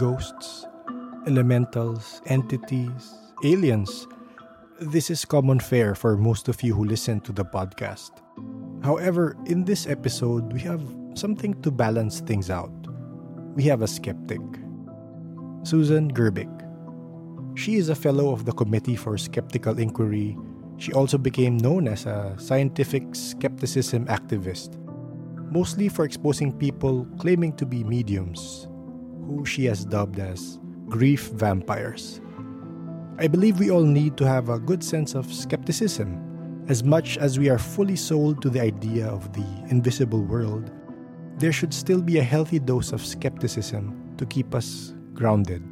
ghosts, elementals, entities, aliens. This is common fare for most of you who listen to the podcast. However, in this episode, we have something to balance things out. We have a skeptic, Susan Gerbic. She is a fellow of the Committee for Skeptical Inquiry. She also became known as a scientific skepticism activist, mostly for exposing people claiming to be mediums, who she has dubbed as grief vampires. I believe we all need to have a good sense of skepticism, as much as we are fully sold to the idea of the invisible world. There should still be a healthy dose of skepticism to keep us grounded.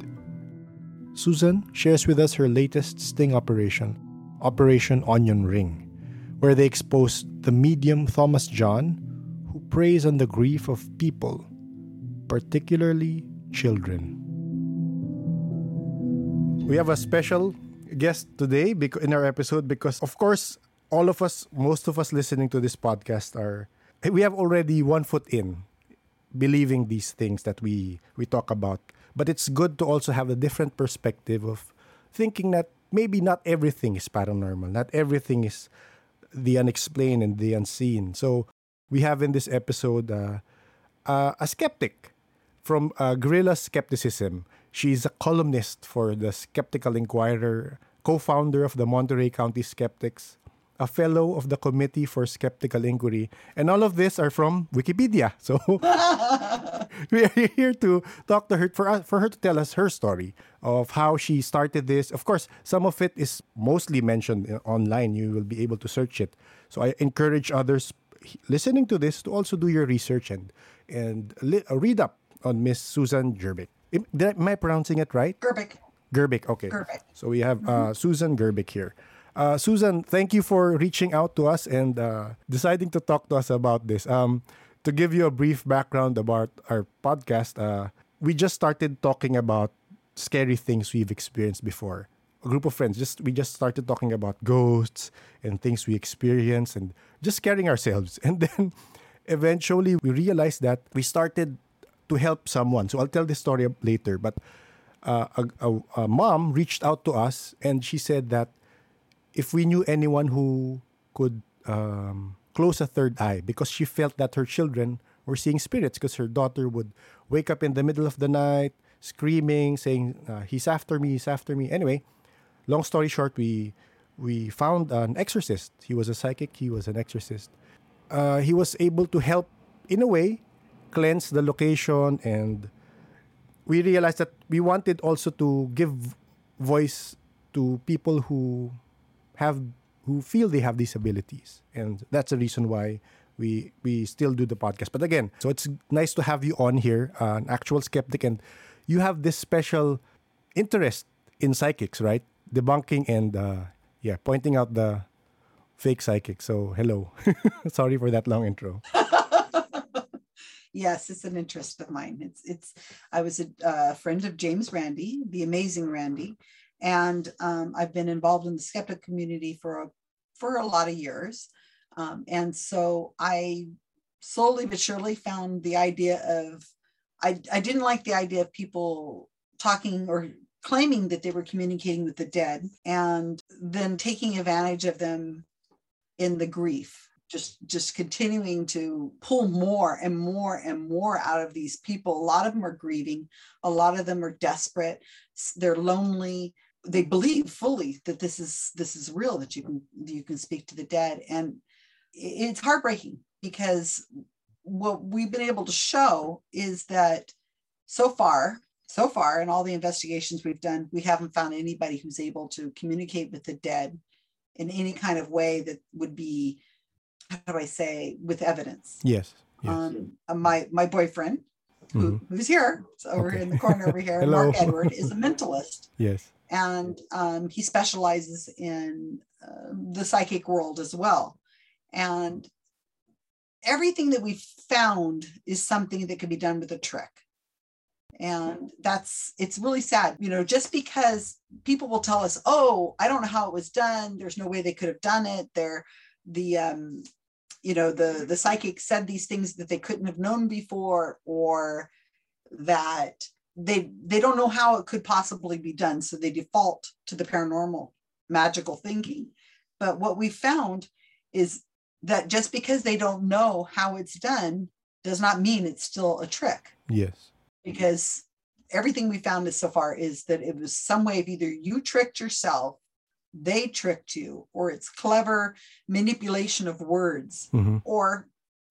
Susan shares with us her latest sting operation, Operation Onion Ring, where they exposed the medium Thomas John, who preys on the grief of people, particularly children. We have a special guest today in our episode because, of course, all of us, most of us listening to this podcast are, we have already one foot in believing these things that we we talk about. But it's good to also have a different perspective of thinking that maybe not everything is paranormal, not everything is the unexplained and the unseen. So we have in this episode uh, uh, a skeptic from uh, Guerrilla Skepticism. She's a columnist for the Skeptical Inquirer, co-founder of the Monterey County Skeptics, a fellow of the Committee for Skeptical Inquiry, and all of this are from Wikipedia. So we are here to talk to her for us, for her to tell us her story of how she started this. Of course, some of it is mostly mentioned online. You will be able to search it. So I encourage others listening to this to also do your research and and li- uh, read up on Miss Susan Gerbic. Am I pronouncing it right? Gerbic. Gerbic. Okay. Gerbic. So we have uh, Susan Gerbic here. Uh, Susan, thank you for reaching out to us and uh, deciding to talk to us about this. Um, to give you a brief background about our podcast, uh, we just started talking about scary things we've experienced before. A group of friends, just we just started talking about ghosts and things we experienced and just scaring ourselves. And then eventually we realized that we started to help someone. So I'll tell this story later. But uh, a, a, a mom reached out to us and she said that if we knew anyone who could um, close a third eye because she felt that her children were seeing spirits because her daughter would wake up in the middle of the night screaming saying uh, he's after me he's after me anyway long story short we we found an exorcist he was a psychic he was an exorcist uh, he was able to help in a way cleanse the location and we realized that we wanted also to give voice to people who have who feel they have disabilities and that's the reason why we we still do the podcast. But again, so it's nice to have you on here, uh, an actual skeptic, and you have this special interest in psychics, right? Debunking and uh, yeah, pointing out the fake psychics. So hello, sorry for that long intro. yes, it's an interest of mine. It's it's. I was a uh, friend of James Randi, the amazing Randi, and um, I've been involved in the skeptic community for a, for a lot of years. Um, and so I slowly but surely found the idea of, I, I didn't like the idea of people talking or claiming that they were communicating with the dead and then taking advantage of them in the grief just just continuing to pull more and more and more out of these people. A lot of them are grieving. A lot of them are desperate. They're lonely. They believe fully that this is this is real that you can you can speak to the dead. And it's heartbreaking because what we've been able to show is that so far so far in all the investigations we've done we haven't found anybody who's able to communicate with the dead in any kind of way that would be how do i say with evidence yes, yes. Um, my my boyfriend who, mm-hmm. who's here over okay. in the corner over here mark edward is a mentalist yes and um, he specializes in uh, the psychic world as well. And everything that we've found is something that can be done with a trick. And that's, it's really sad, you know, just because people will tell us, oh, I don't know how it was done. There's no way they could have done it. They're, the, um, you know, the, the psychic said these things that they couldn't have known before, or that they they don't know how it could possibly be done. So they default to the paranormal magical thinking. But what we found is that just because they don't know how it's done does not mean it's still a trick. Yes. because everything we found is so far is that it was some way of either you tricked yourself they tricked you or it's clever manipulation of words hmm or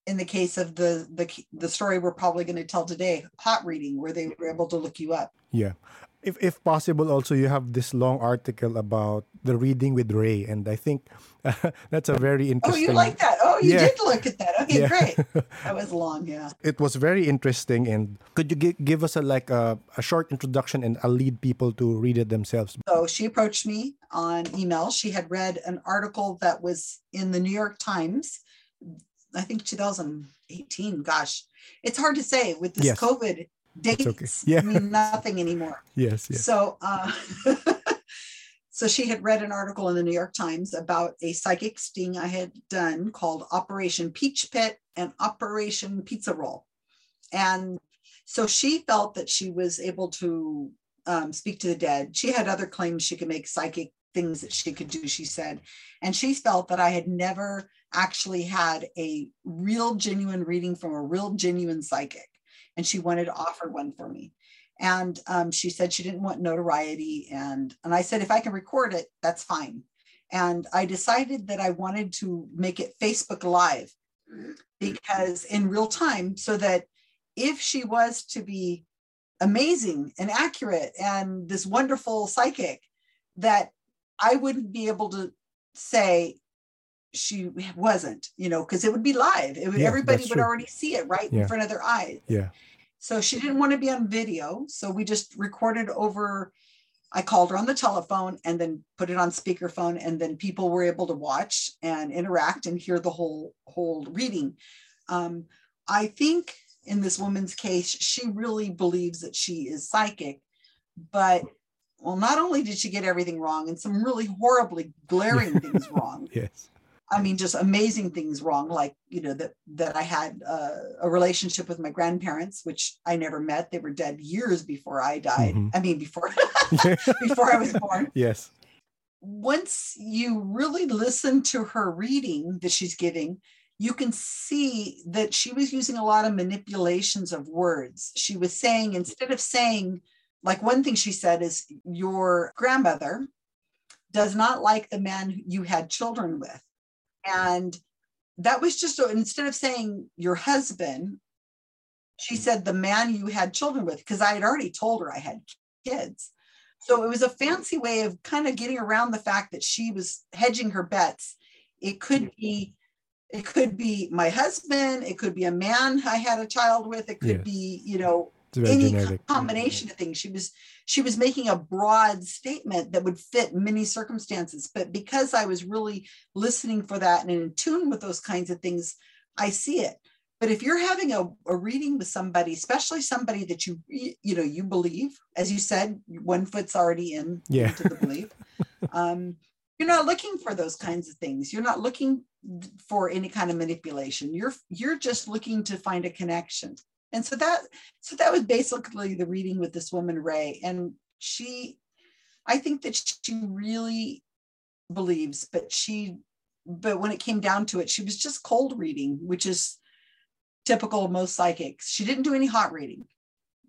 in the case of the the the story we're probably going to tell today hot reading where they were able to look you up Yeah. If if possible, also you have this long article about the reading with Ray, and I think that's a very interesting. oh you like that oh you Yeah. did look at that okay Yeah. great that was long yeah It was very interesting, and could you gi- give us a like a, a short introduction, and I'll lead people to read it themselves. so she approached me on email she had read an article that was in the new york times i think 2018 gosh it's hard to say with this Yes. covid dates okay. Yeah. mean nothing anymore Yes. Yes. So, uh, so she had read an article in the New York Times about a psychic sting I had done called Operation Peach Pit and Operation Pizza Roll, and so she felt that she was able to um, speak to the dead. She had other claims she could make psychic things that she could do. She said, and she felt that I had never actually had a real genuine reading from a real genuine psychic, and she wanted to offer one for me and um, she said she didn't want notoriety and and i said if i can record it that's fine and i decided that i wanted to make it facebook live because in real time so that if she was to be amazing and accurate and this wonderful psychic that i wouldn't be able to say she wasn't you know because it would be live it would, Yeah, everybody would true. already see it right Yeah. in front of their eyes Yeah. So she didn't want to be on video. So we just recorded over. I called her on the telephone and then put it on speakerphone, and then people were able to watch and interact and hear the whole whole reading. Um, I think in this woman's case, she really believes that she is psychic, but well, not only did she get everything wrong and some really horribly glaring things wrong, Yes. I mean, just amazing things wrong, like you know that that I had uh, a relationship with my grandparents, which I never met. They were dead years before I died. Mhm. I mean, before before I was born. yes. Once you really listen to her reading that she's giving, you can see that she was using a lot of manipulations of words. She was saying instead of saying like one thing she said is your grandmother does not like the man you had children with and that was just instead of saying your husband, she said the man you had children with, because I had already told her I had kids. So it was a fancy way of kind of getting around the fact that she was hedging her bets. It could be, it could be my husband, it could be a man I had a child with, it could Yes. be, you know, any generic. combination of things. She was she was making a broad statement that would fit many circumstances. But because I was really listening for that and in tune with those kinds of things, I see it. But if you're having a, a reading with somebody, especially somebody that you you know you believe, as you said, one foot's already in Yeah. into the belief. um, you're not looking for those kinds of things. You're not looking for any kind of manipulation. You're you're just looking to find a connection and so that so that was basically the reading with this woman ray. And she i think that she really believes but she but when it came down to it she was just cold reading which is typical of most psychics. She didn't do any hot reading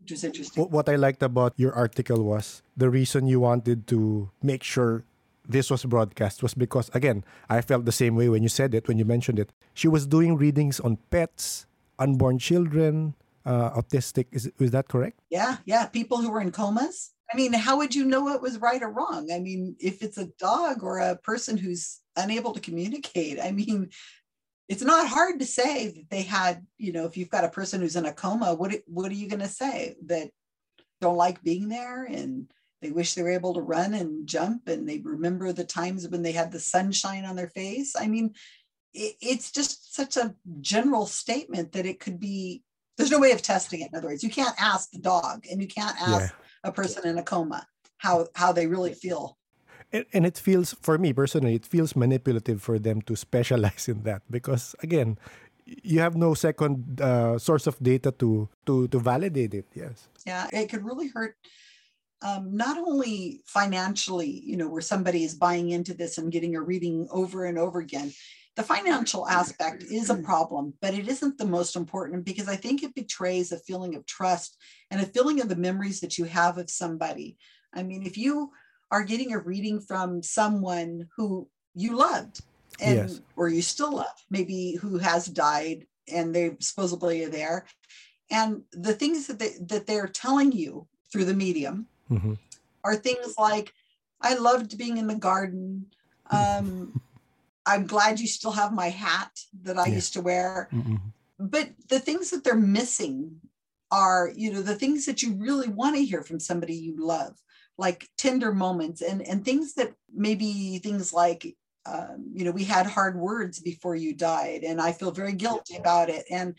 which was interesting. What I liked about your article was the reason you wanted to make sure this was broadcast was because again, I felt the same way when you said it, when you mentioned it. She was doing readings on pets, unborn children, uh, autistic. Is is that correct? yeah yeah people who were in comas i mean how would you know it was right or wrong i mean if it's a dog or a person who's unable to communicate i mean it's not hard to say that they had you know if you've got a person who's in a coma what what are you going to say that don't like being there and they wish they were able to run and jump and they remember the times when they had the sunshine on their face i mean it, it's just such a general statement that it could be there's no way of testing it in other words you can't ask the dog and you can't ask a person in a coma how how they really feel And, and it feels, for me personally, it feels manipulative for them to specialize in that because, again, you have no second uh, source of data to to to validate it. Yes. Yeah, it could really hurt. Um, not only financially, you know, where somebody is buying into this and getting a reading over and over again, the financial aspect is a problem, but it isn't the most important because I think it betrays a feeling of trust and a feeling of the memories that you have of somebody. I mean, if you are getting a reading from someone who you loved and Yes. or you still love, maybe who has died and they supposedly are there, and the things that they, that they're telling you through the medium Mhm. are things like, "I loved being in the garden." Um, I'm glad you still have my hat that I Yeah. used to wear. Mm-mm. But the things that they're missing are, you know, the things that you really want to hear from somebody you love, like tender moments and and things that maybe things like, um, you know, we had hard words before you died, and I feel very guilty about it. And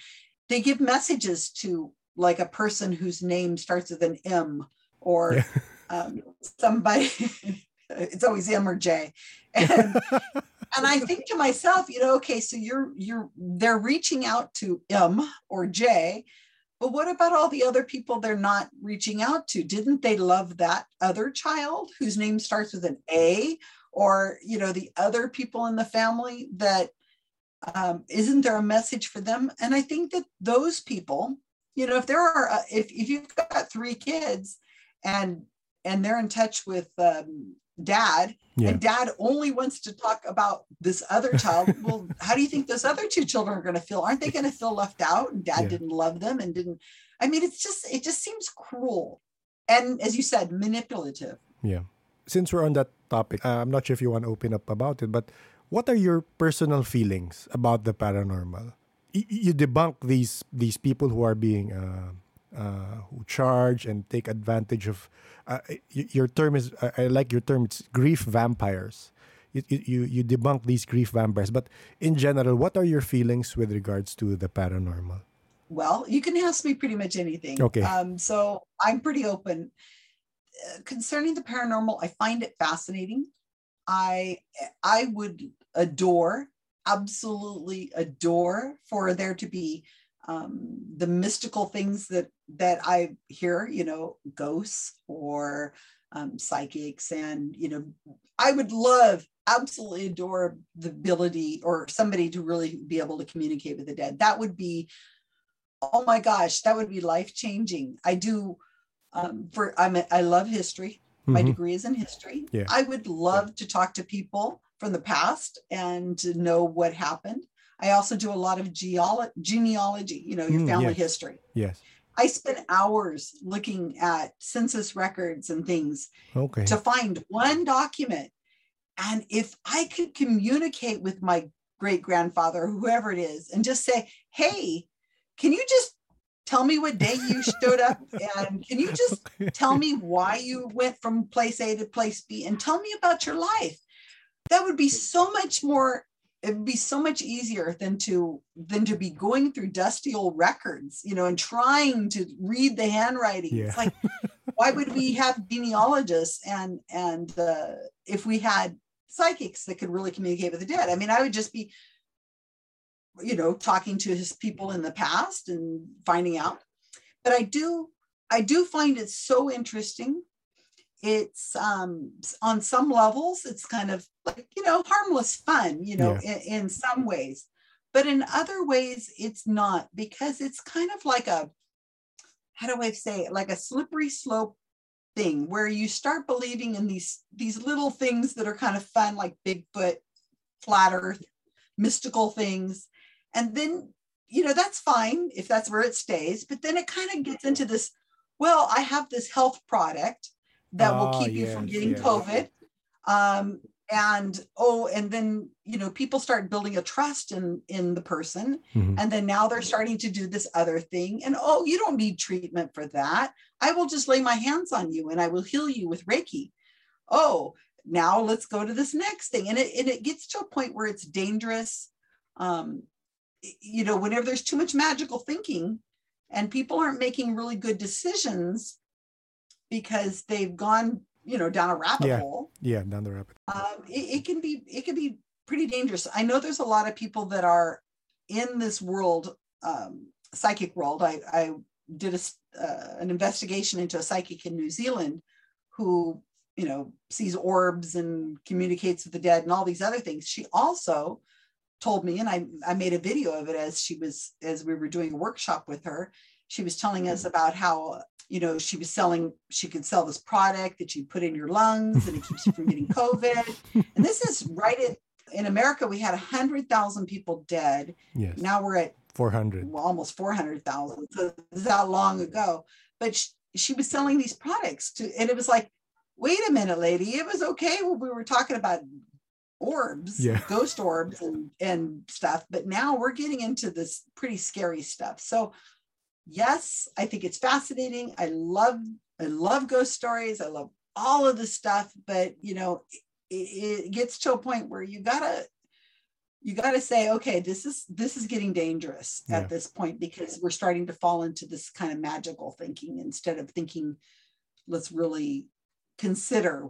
they give messages to like a person whose name starts with an M or Yeah. um, somebody. it's always M or J. And and I think to myself, you know, okay, so you're you're they're reaching out to M or J, but what about all the other people they're not reaching out to? Didn't they love that other child whose name starts with an A, or you know, the other people in the family that um, isn't there a message for them? And I think that those people, you know, if there are uh, if if you've got three kids and and they're in touch with um, dad Yeah. and dad only wants to talk about this other child well how do you think those other two children are going to feel aren't they going to feel left out and dad Yeah. didn't love them and didn't i mean it's just it just seems cruel and as you said manipulative Yeah. Since we're on that topic, uh, I'm not sure if you want to open up about it, but what are your personal feelings about the paranormal? Y- you debunk these these people who are being uh, uh, who charge and take advantage of. Uh, your term is I, like your term. It's grief vampires. You, you you you debunk these grief vampires, but in general, what are your feelings with regards to the paranormal? well you can ask me pretty much anything Okay. um so i'm pretty open Uh, concerning the paranormal i find it fascinating i i would adore absolutely adore for there to be um, the mystical things that that I hear, you know, ghosts or um, psychics, and you know, I would love, absolutely adore the ability or somebody to really be able to communicate with the dead. That would be, oh my gosh, that would be life changing. I do. Um, for I'm a, I love history. My Mhm. degree is in history. Yeah. I would love to talk to people from the past and to know what happened. I also do a lot of geolo- genealogy, you know, your Mm, family yes. history. Yes. I spent hours looking at census records and things Okay. to find one document. And if I could communicate with my great grandfather, whoever it is, and just say, hey, can you just tell me what day you showed up? And can you just tell me why you went from place A to place B and tell me about your life. That would be so much more it would be so much easier than to than to be going through dusty old records, you know, and trying to read the handwriting. Yeah. It's like why would we have genealogists and and uh, if we had psychics that could really communicate with the dead? I mean, I would just be you know talking to his people in the past and finding out but i do i do find it so interesting it's um on some levels it's kind of like you know harmless fun you know in, in some ways. But in other ways it's not because it's kind of like a how do i say it? Like a slippery slope thing where you start believing in these these little things that are kind of fun like bigfoot flat earth mystical things. And then you know that's fine if that's where it stays but then it kind of gets into this well i have this health product that will Ah, keep you from getting yes. covid. Um and oh and then you know people start building a trust in in the person. Mhm. and then now they're starting to do this other thing. And oh you don't need treatment for that. I will just lay my hands on you and i will heal you with reiki. Oh now let's go to this next thing. And it, and it gets to a point where it's dangerous. Um you know whenever there's too much magical thinking and people aren't making really good decisions because they've gone you know down a rabbit Yeah. hole Yeah, down the rapid. um, it, it can be it can be pretty dangerous. I know there's a lot of people that are in this world, um, psychic world, I, I did a, uh, an investigation into a psychic in New Zealand who, you know, sees orbs and communicates with the dead and all these other things. She also told me, and I, I made a video of it as she was, as we were doing a workshop with her. She was telling us about how, you know, she was selling, she could sell this product that you put in your lungs and it keeps you from getting COVID. And this is right in, in America, we had 100,000 people dead. Yes. Now we're at 400. well, almost 400,000. So this is how long ago. But she, she was selling these products to, and it was like, wait a minute, lady, it was okay when we were talking about orbs, Yeah. ghost orbs and, and stuff. But now we're getting into this pretty scary stuff. So yes, I think it's fascinating. I love, I love ghost stories. I love all of the stuff, but you know, it, it gets to a point where you gotta you got to say okay this is this is getting dangerous Yeah. at this point because we're starting to fall into this kind of magical thinking instead of thinking let's really consider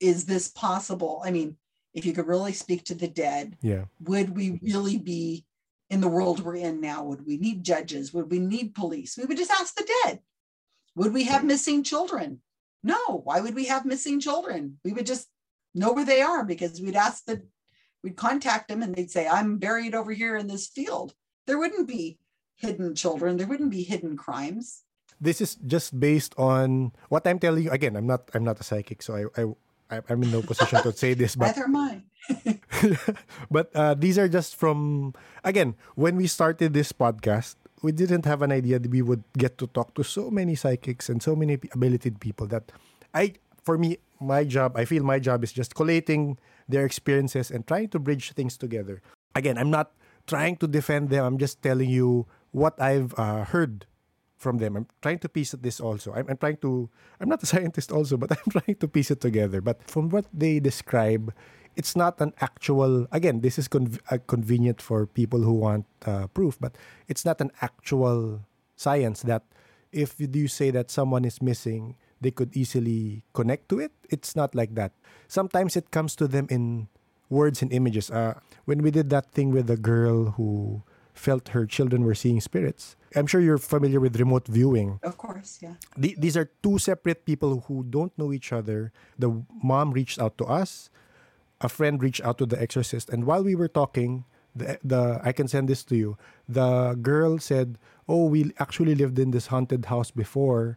is this possible i mean if you could really speak to the dead Yeah. would we mm-hmm. really be in the world we're in now? Would we need judges? Would we need police? We would just ask the dead. Would we have missing children? No. Why would we have missing children? We would just know where they are because we'd ask the we'd contact them and they'd say i'm buried over here in this field. There wouldn't be hidden children. There wouldn't be hidden crimes. This is just based on what I'm telling you. Again, I'm not I'm not a psychic, so I, I I'm in no position to say this, but neither am i. But uh, these are just from again when we started this podcast we didn't have an idea that we would get to talk to so many psychics and so many abilited people that i for me my job i feel my job is just collating their experiences and trying to bridge things together. Again i'm not trying to defend them. I'm just telling you what i've uh, heard from them. I'm trying to piece this also. I'm, I'm trying to. I'm not a scientist also, but I'm trying to piece it together. But from what they describe, it's not an actual. Again, this is conv- uh, convenient for people who want uh, proof, but it's not an actual science that if you say that someone is missing, they could easily connect to it. It's not like that. Sometimes it comes to them in words and images. Uh, when we did that thing with the girl who felt her children were seeing spirits. I'm sure you're familiar with remote viewing. of course yeah The- these are two separate people who don't know each other. The mom reached out to us, a friend reached out to the exorcist, and while we were talking, the, the I can send this to you. The girl said, "Oh, we actually lived in this haunted house before,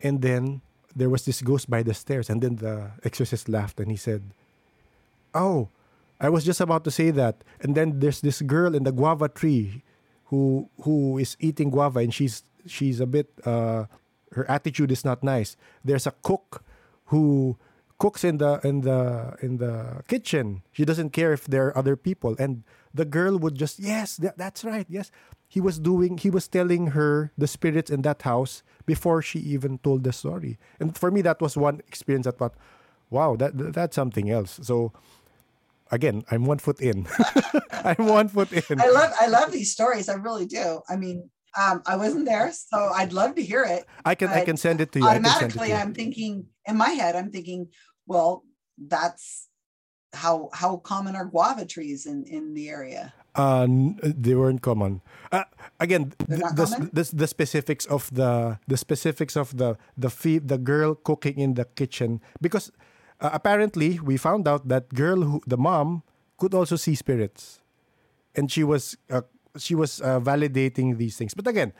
and then there was this ghost by the stairs." And then the exorcist laughed and he said, "Oh, I was just about to say that." And then there's this girl in the guava tree who who is eating guava and she's she's a bit uh her attitude is not nice. There's a cook who cooks in the in the in the kitchen. She doesn't care if there are other people and the girl would just yes, that, that's right. Yes. He was doing he was telling her the spirits in that house before she even told the story. And for me that was one experience that thought, wow, that that's something else. So again, I'm one foot in. I'm one foot in. i love i love these stories i really do i mean um, i wasn't there so i'd love to hear it I can I can send it to you. I can send to automatically you. i'm thinking in my head i'm thinking well that's how how common are guava trees in in the area Uh, n- they weren't common. Uh, again, th- the, common? the, the specifics of the the specifics of the the fe- the girl cooking in the kitchen because uh, apparently we found out that girl who the mom could also see spirits, and she was uh, she was uh, validating these things. But again,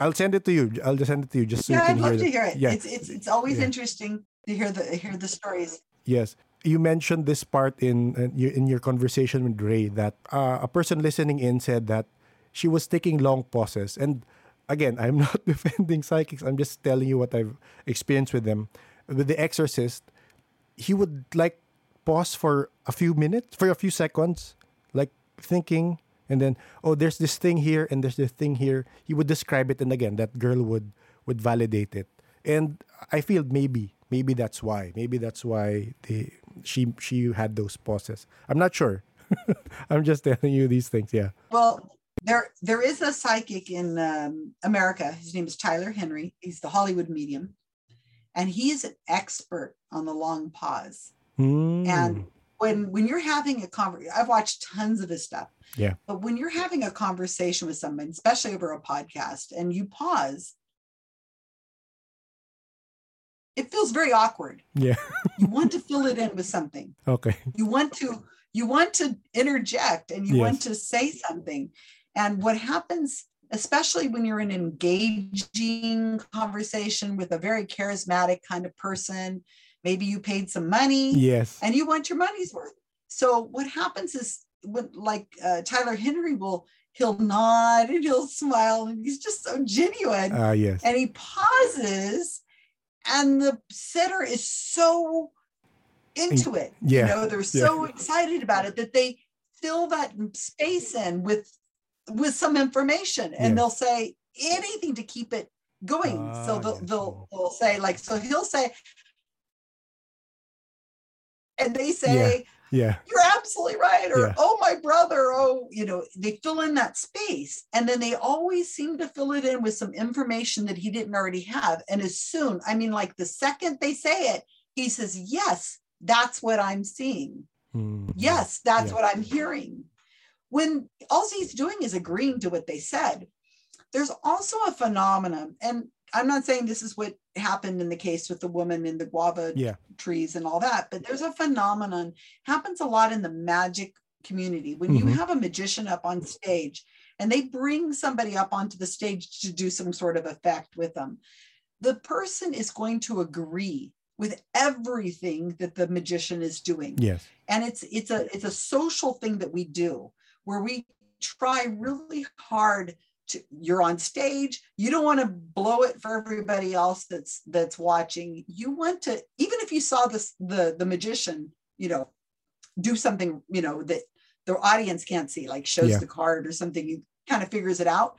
I'll send it to you. I'll just send it to you just so yeah you can i'd love hear to hear it Yeah. it's it's it's always Yeah. interesting to hear the hear the stories Yes. You mentioned this part in in your, in your conversation with Ray that uh, a person listening in said that she was taking long pauses. And again, I'm not defending psychics. I'm just telling you what I've experienced with them. With The Exorcist, he would like pause for a few minutes, for a few seconds, like thinking, and then oh, there's this thing here and there's this thing here. He would describe it, and again, that girl would would validate it. And I feel maybe maybe that's why maybe that's why they she she had those pauses. I'm not sure. I'm just telling you these things. Yeah. Well, there there is a psychic in um, America. His name is Tyler Henry. He's the Hollywood medium, and he's an expert on the long pause. Mm. And when when you're having a conversation, I've watched tons of his stuff. Yeah. But when you're having a conversation with someone, especially over a podcast, and you pause, it feels very awkward. Yeah. You want to fill it in with something. Okay. You want to you want to interject and you Yes. want to say something. And what happens, especially when you're in an engaging conversation with a very charismatic kind of person, maybe you paid some money Yes. and you want your money's worth. So what happens is when like uh, Tyler Henry will he'll nod and he'll smile and he's just so genuine Ah, yes. and he pauses and the sitter is so into it yeah, you know they're so excited about it that they fill that space in with with some information and Yes. they'll say anything to keep it going so Ah, they'll, yes, they'll they'll say like so he'll say and they say Yeah. yeah. you're absolutely right or Yeah. oh my brother oh you know they fill in that space and then they always seem to fill it in with some information that he didn't already have and as soon i mean like the second they say it he says yes that's what i'm seeing Mhm. yes that's Yeah. what i'm hearing when all he's doing is agreeing to what they said there's also a phenomenon and i'm not saying this is what happened in the case with the woman in the guava Yeah. trees and all that but there's a phenomenon happens a lot in the magic community when you Mhm. have a magician up on stage and they bring somebody up onto the stage to do some sort of effect with them the person is going to agree with everything that the magician is doing Yes. and it's it's a it's a social thing that we do where we try really hard to you're on stage you don't want to blow it for everybody else that's that's watching you want to even if you saw this the the magician you know do something you know that the audience can't see like shows Yeah. the card or something you kind of figures it out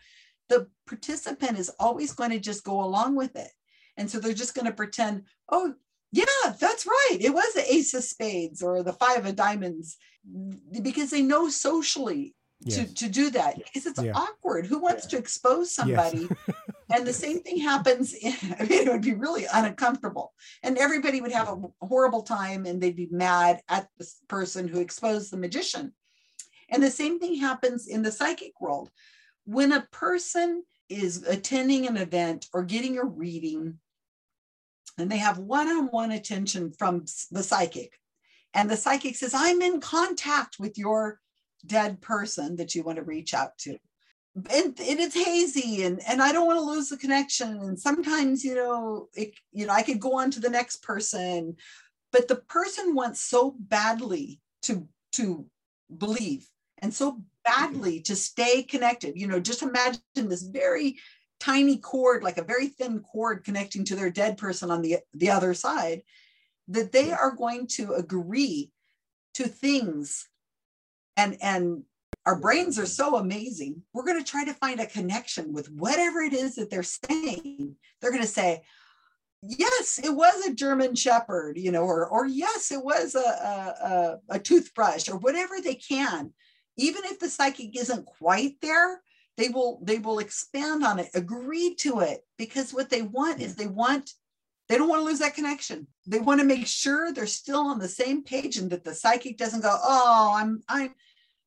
the participant is always going to just go along with it and so they're just going to pretend oh yeah, that's right. It was the ace of spades or the five of diamonds because they know socially Yes. to, to do that because it's Yeah. awkward. Who wants to expose somebody? and the same thing happens. In, I mean, it would be really uncomfortable and everybody would have a horrible time and they'd be mad at the person who exposed the magician. And the same thing happens in the psychic world. When a person is attending an event or getting a reading, and they have one-on-one attention from the psychic and the psychic says i'm in contact with your dead person that you want to reach out to. And, and it's hazy and, and i don't want to lose the connection. And sometimes you know it, you know i could go on to the next person but the person wants so badly to to believe and so badly to stay connected. You know just imagine this very tiny cord like a very thin cord connecting to their dead person on the the other side that they are going to agree to things. And and our brains are so amazing. We're going to try to find a connection with whatever it is that they're saying. They're going to say yes it was a german shepherd you know or or yes it was a a, a, a toothbrush or whatever they can. Even if the psychic isn't quite there they will they will expand on it agree to it because what they want is they want they don't want to lose that connection they want to make sure they're still on the same page and that the psychic doesn't go oh i'm i'm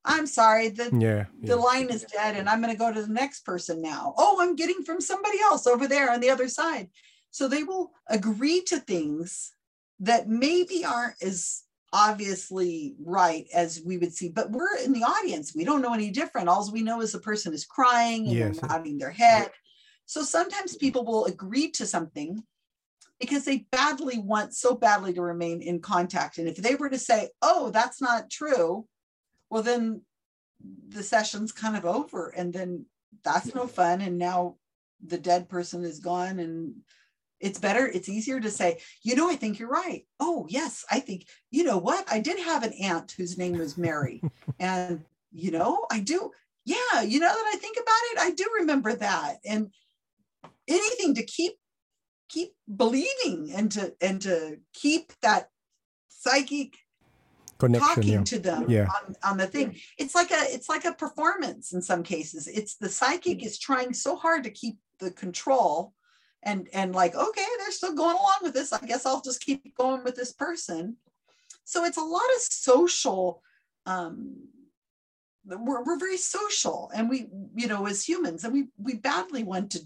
i'm sorry the Yeah. the yeah. line is dead and i'm going to go to the next person now oh i'm getting from somebody else over there on the other side so they will agree to things that maybe aren't as obviously right as we would see but we're in the audience we don't know any different all we know is the person is crying and Yes. they're nodding their head so sometimes people will agree to something because they badly want so badly to remain in contact. And if they were to say oh that's not true well then the session's kind of over and then that's no fun and now the dead person is gone and it's better it's easier to say you know i think you're right. Oh yes i think you know what? I did have an aunt whose name was mary and you know i do yeah you know that i think about it? I do remember that. And anything to keep keep believing and to and to keep that psychic Connection. talking Yeah. to them Yeah. on, on the thing it's like a it's like a performance in some cases it's the psychic is trying so hard to keep the control and and like okay they're still going along with this i guess i'll just keep going with this person So it's a lot of social. Um, we're, we're very social, and we, you know, as humans, and we we badly want to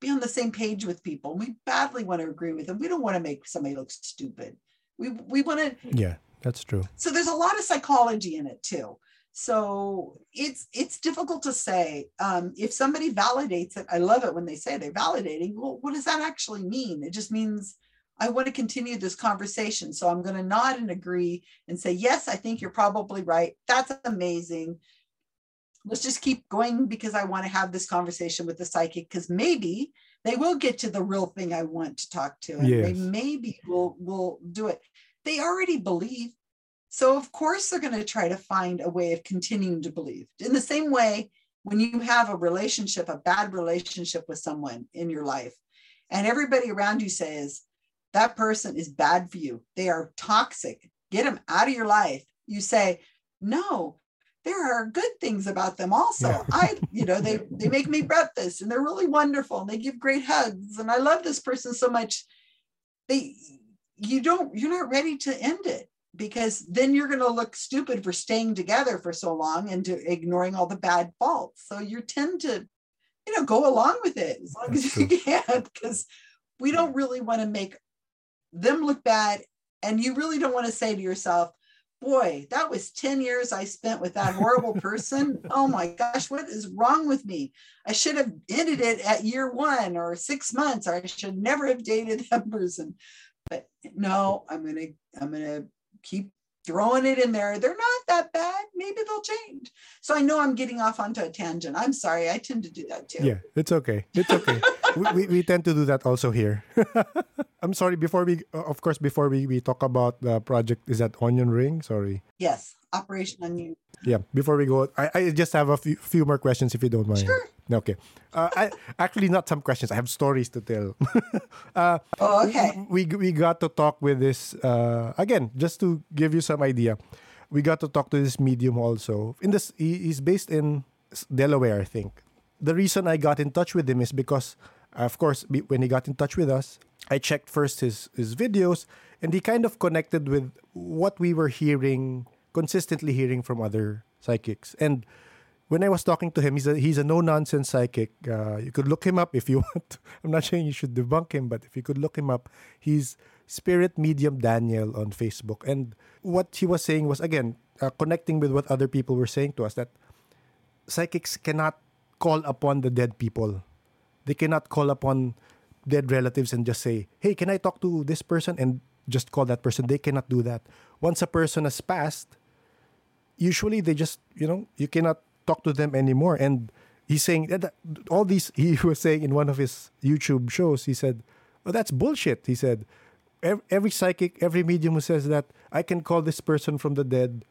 be on the same page with people. We badly want to agree with them. We don't want to make somebody look stupid. We we want to. Yeah, that's true. So there's a lot of psychology in it too. So it's it's difficult to say. Um, if somebody validates it, I love it when they say they're validating. Well, what does that actually mean? It just means I want to continue this conversation. So I'm going to nod and agree and say, yes, I think you're probably right. That's amazing. Let's just keep going because I want to have this conversation with the psychic because maybe they will get to the real thing I want to talk to. And Yes. they maybe will will do it. They already believe. So of course they're going to try to find a way of continuing to believe. In the same way, when you have a relationship, a bad relationship with someone in your life, and everybody around you says, that person is bad for you. They are toxic. Get them out of your life. You say, no, there are good things about them also. Yeah. I, you know, they they make me breakfast and they're really wonderful and they give great hugs and I love this person so much. They you don't you're not ready to end it because then you're going to look stupid for staying together for so long and to ignoring all the bad faults. So you tend to you know go along with it as long That's as you can because we don't really want to make them look bad and you really don't want to say to yourself boy that was 10 years i spent with that horrible person. Oh my gosh what is wrong with me? I should have ended it at year one or six months or i should never have dated that person. But no i'm gonna i'm gonna keep throwing it in there they're not that bad maybe they'll change so i know i'm getting off onto a tangent i'm sorry i tend to do that too Yeah, it's okay. It's okay. we, we, we tend to do that also here. I'm sorry. Before we, uh, of course, before we, we talk about the project, is that Onion Ring? Sorry. yes operation onion Yeah. Before we go, I, I just have a few, few more questions if you don't mind. Sure. Okay. Uh, I actually not some questions. I have stories to tell. uh, oh okay we we got to talk with this uh, again just to give you some idea. We got to talk to this medium also. In this, he, he's based in Delaware, I think. The reason I got in touch with him is because, of course, when he got in touch with us, I checked first his his videos, and he kind of connected with what we were hearing consistently hearing from other psychics and when I was talking to him, he's a he's a no nonsense psychic. Uh, you could look him up if you want. I'm not saying you should debunk him, but if you could look him up, he's Spirit Medium Daniel on Facebook. And what he was saying was again uh, connecting with what other people were saying to us that psychics cannot call upon the dead people. They cannot call upon dead relatives and just say, "Hey, can I talk to this person?" and just call that person. They cannot do that. Once a person has passed, usually they just you know you cannot talk to them anymore. And he's saying that that- all these he was saying in one of his youtube shows he said oh that's bullshit he said. "Ev- every psychic every medium who says that i can call this person from the dead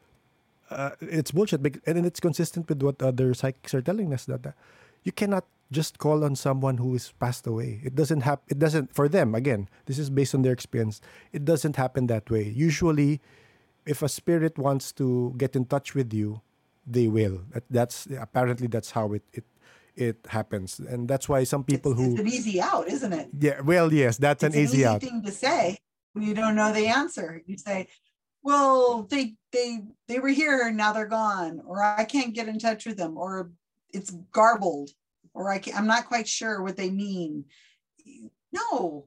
uh, it's bullshit and it's consistent with what other psychics are telling us that uh, you cannot just call on someone who is passed away. It doesn't happen it doesn't for them again this is based on their experience it doesn't happen that way. Usually if a spirit wants to get in touch with you, they will. That, that's apparently that's how it it it happens, and that's why some people it's, who it's an easy out isn't it yeah, well, yes, that's it's an easy out. thing to say when you don't know the answer. You say, "Well, they they they were here and now they're gone," or "I can't get in touch with them," or "It's garbled," or "I can't, I'm not quite sure what they mean." No,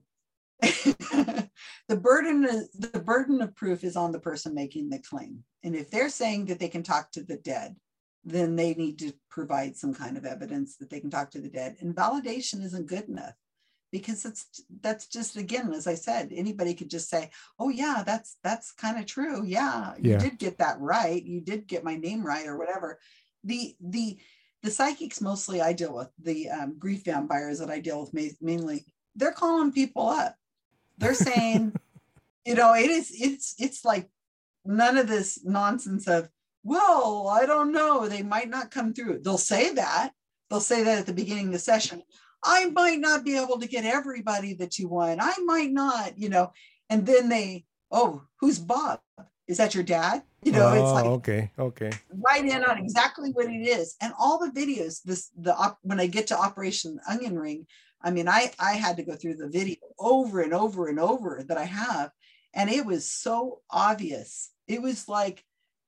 the burden is, the burden of proof is on the person making the claim, and if they're saying that they can talk to the dead, then they need to provide some kind of evidence that they can talk to the dead. And validation isn't good enough because it's that's just again as i said anybody could just say oh yeah that's that's kind of true. Yeah you did get that right. You did get my name right or whatever. The the the psychics mostly i deal with the um, grief vampires that i deal with ma- mainly they're calling people up they're saying you know it is it's it's like none of this nonsense of well i don't know they might not come through they'll say that they'll say that at the beginning of the session I might not be able to get everybody that you want. I might not, you know. And then they, oh, who's Bob? Is that your dad? You know, it's oh, like okay, okay, right in on exactly what it is. And all the videos, this the op, when I get to Operation Onion Ring, I mean, I I had to go through the video over and over and over that I have, and it was so obvious. It was like,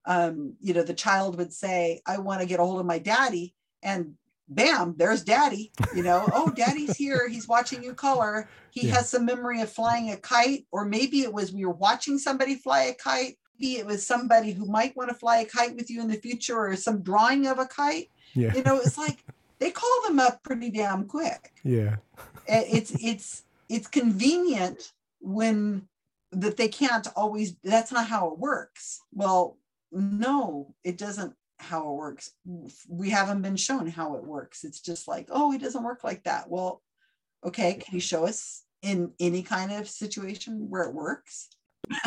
um, you know, the child would say, I want to get a hold of my daddy. And bam, there's daddy, you know, oh, daddy's here. He's watching you color. He Yeah. has some memory of flying a kite, or maybe it was we were watching somebody fly a kite. Maybe it was somebody who might want to fly a kite with you in the future, or some drawing of a kite. Yeah. You know, it's like they call them up pretty damn quick. Yeah. It's it's it's convenient when that they can't always that's not how it works. Well, no, it doesn't how it works. We haven't been shown how it works. It's just like, oh, it doesn't work like that. Well, okay, can you show us in any kind of situation where it works?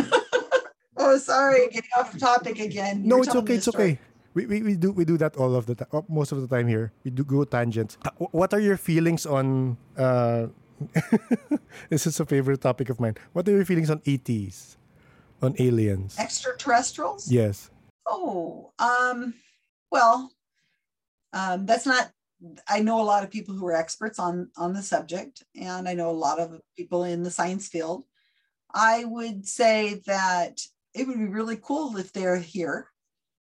oh, sorry, getting off topic again. No, it's okay. It's story. okay. We, we, we do we do that all of the time. Most of the time here, we do go tangents. Uh, What are your feelings on? Uh, this is a favorite topic of mine. What are your feelings on ETs, on aliens? Extraterrestrials? Yes. Oh, um, well, um, that's not. I know a lot of people who are experts on on the subject, and I know a lot of people in the science field. I would say that it would be really cool if they're here,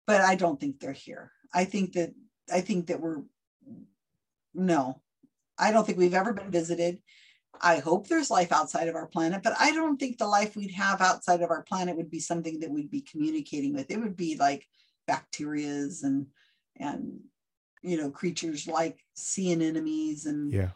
but I don't think they're here. I think that I think that we're no, I don't think we've ever been visited. I hope there's life outside of our planet, but I don't think the life we'd have outside of our planet would be something that we'd be communicating with. It would be like bacterias and and you know creatures like sea anemones and Yeah.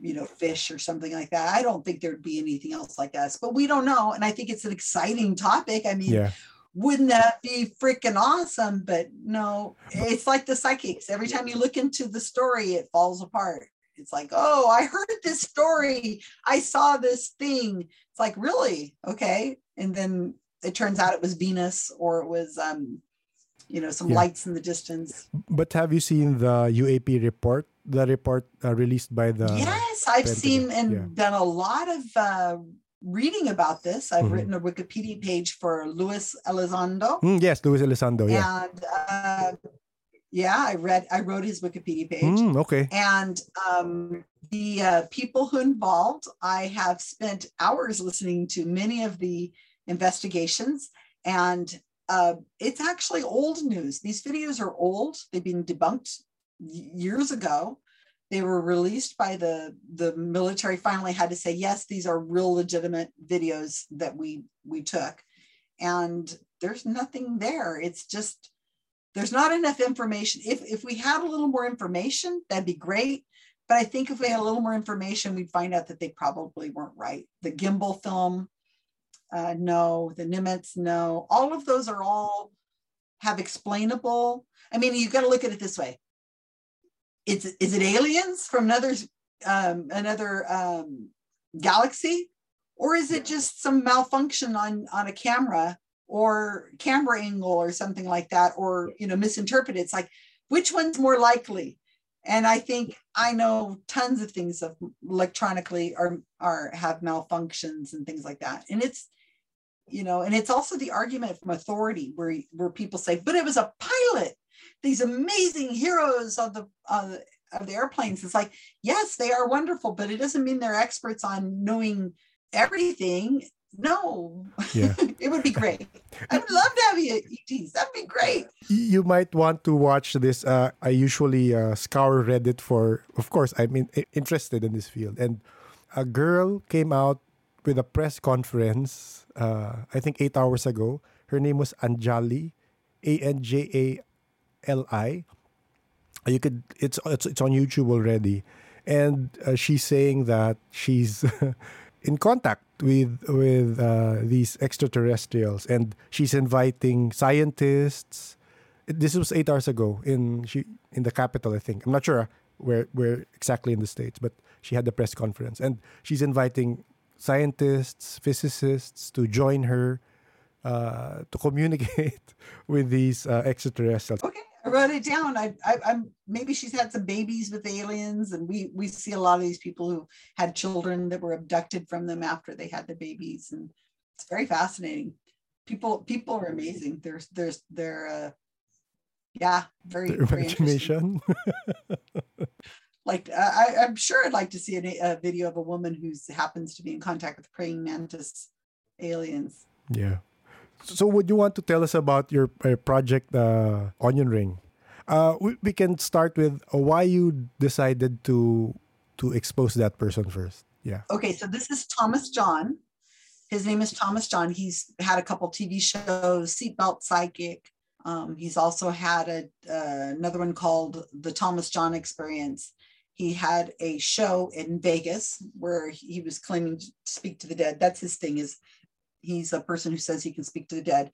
you know fish or something like that. I don't think there'd be anything else like us, but we don't know. And I think it's an exciting topic. I mean, Yeah. Wouldn't that be freaking awesome? But no, it's like the psychics. Every time you look into the story, it falls apart. It's like, oh, I heard this story. I saw this thing. It's like, really? Okay. And then it turns out it was Venus or it was, um, you know, some Yeah. lights in the distance. But have you seen the UAP report? The report uh, released by the yes, I've Pentagon, seen and yeah. done a lot of uh, reading about this. I've Mhm. written a Wikipedia page for Luis Elizondo. Mm, yes, Luis Elizondo. Yeah. And uh, yeah, I read, I wrote his Wikipedia page. Mm, okay. And um, the uh, people who involved, I have spent hours listening to many of the investigations, and uh, it's actually old news. These videos are old; they've been debunked years ago. They were released by the the military. Finally, had to say yes, these are real legitimate videos that we we took, and there's nothing there. It's just there's not enough information. If if we had a little more information, that'd be great. But I think if we had a little more information, we'd find out that they probably weren't right. The gimbal film, uh, no. The Nimitz, no. All of those are all have explainable. I mean, you've got to look at it this way. It's is it aliens from another um, another um, galaxy, or is it just some malfunction on on a camera or camera angle or something like that, or you know, misinterpreted? It's like which one's more likely? And I think I know tons of things of electronically are are have malfunctions and things like that. And it's you know, and it's also the argument from authority where where people say, but it was a pilot. These amazing heroes of the the, of the airplanes. It's like, yes, they are wonderful, but it doesn't mean they're experts on knowing everything. No, Yeah. it would be great. I would love to have you ETs. That'd be great. you might want to watch this. Uh, I usually uh, scour Reddit for, of course, I'm in, interested in this field. And a girl came out with a press conference, uh, I think eight hours ago. Her name was Anjali, A N J A L I. You could, it's, it's, it's on YouTube already. And uh, she's saying that she's in contact with with uh, these extraterrestrials, and she's inviting scientists. This was eight hours ago in she in the capital, I think. I'm not sure where where exactly in the states, but she had the press conference, and she's inviting scientists, physicists to join her uh, to communicate with these uh, extraterrestrials. Okay, I wrote it down. I, I, I'm maybe she's had some babies with aliens, and we we see a lot of these people who had children that were abducted from them after they had the babies, and it's very fascinating. People people are amazing. There's there's they're uh, yeah very, Their very interesting. imagination. Like uh, I, I'm sure I'd like to see a, a video of a woman who happens to be in contact with praying mantis aliens. Yeah. So, would you want to tell us about your uh, project, uh, Onion Ring? Uh, we, we can start with uh, why you decided to to expose that person first. Yeah. Okay, so this is Thomas John. His name is Thomas John. He's had a couple TV shows, Seatbelt Psychic. Um, he's also had a, uh, another one called The Thomas John Experience. He had a show in Vegas where he was claiming to speak to the dead. That's his thing. Is he's a person who says he can speak to the dead.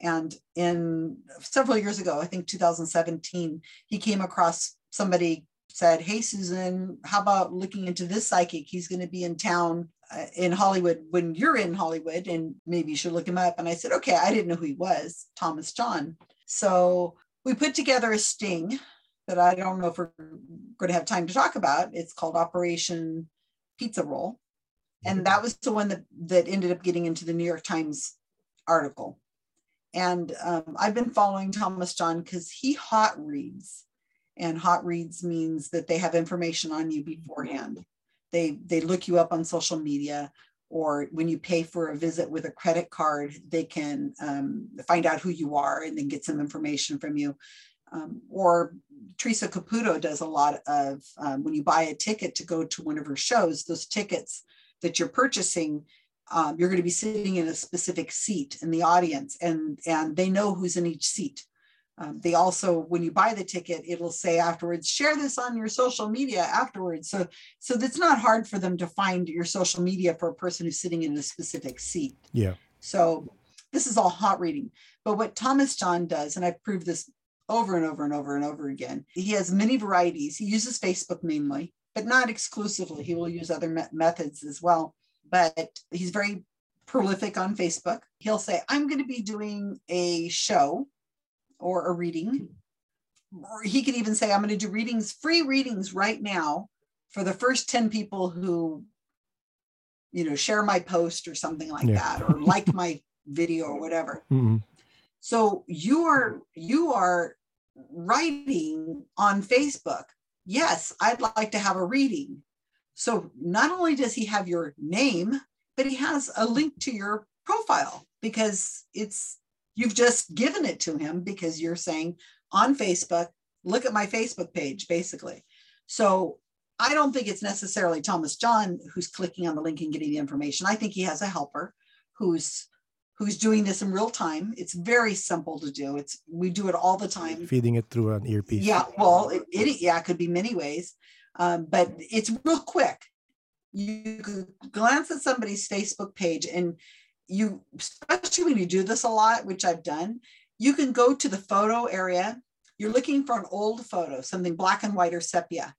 And in several years ago, I think 2017, he came across somebody said, Hey, Susan, how about looking into this psychic? He's going to be in town uh, in Hollywood when you're in Hollywood, and maybe you should look him up. And I said, Okay, I didn't know who he was, Thomas John. So we put together a sting that I don't know if we're going to have time to talk about. It's called Operation Pizza Roll. And that was the one that, that ended up getting into the New York Times article. And um, I've been following Thomas John because he hot reads. And hot reads means that they have information on you beforehand. They they look you up on social media or when you pay for a visit with a credit card they can um, find out who you are and then get some information from you. Um, or theresa caputo does a lot of um, when you buy a ticket to go to one of her shows those tickets that you're purchasing um, you're going to be sitting in a specific seat in the audience and and they know who's in each seat um, they also, when you buy the ticket, it'll say afterwards, share this on your social media afterwards. So, so it's not hard for them to find your social media for a person who's sitting in a specific seat. Yeah. So this is all hot reading. But what Thomas John does, and I've proved this over and over and over and over again, he has many varieties. He uses Facebook mainly, but not exclusively. He will use other me- methods as well. But he's very prolific on Facebook. He'll say, I'm going to be doing a show or a reading. Or he could even say, I'm going to do readings, free readings right now for the first 10 people who, you know, share my post or something like yeah. that, or like my video or whatever. Mm-hmm. So you are you are writing on Facebook. Yes, I'd like to have a reading. So not only does he have your name, but he has a hmm. link to your profile because it's You've just given it to him because you're saying on Facebook, look at my Facebook page, basically. So I don't think it's necessarily Thomas John who's clicking on the link and getting the information. I think he has a helper who's who's doing this in real time. It's very simple to do. It's we do it all the time. Feeding it through an earpiece. Yeah, well, it, it yeah, it could be many ways, um, but it's real quick. You could glance at somebody's Facebook page and you especially when you do this a lot which i've done you can go to the photo area you're looking for an old photo something black and white or sepia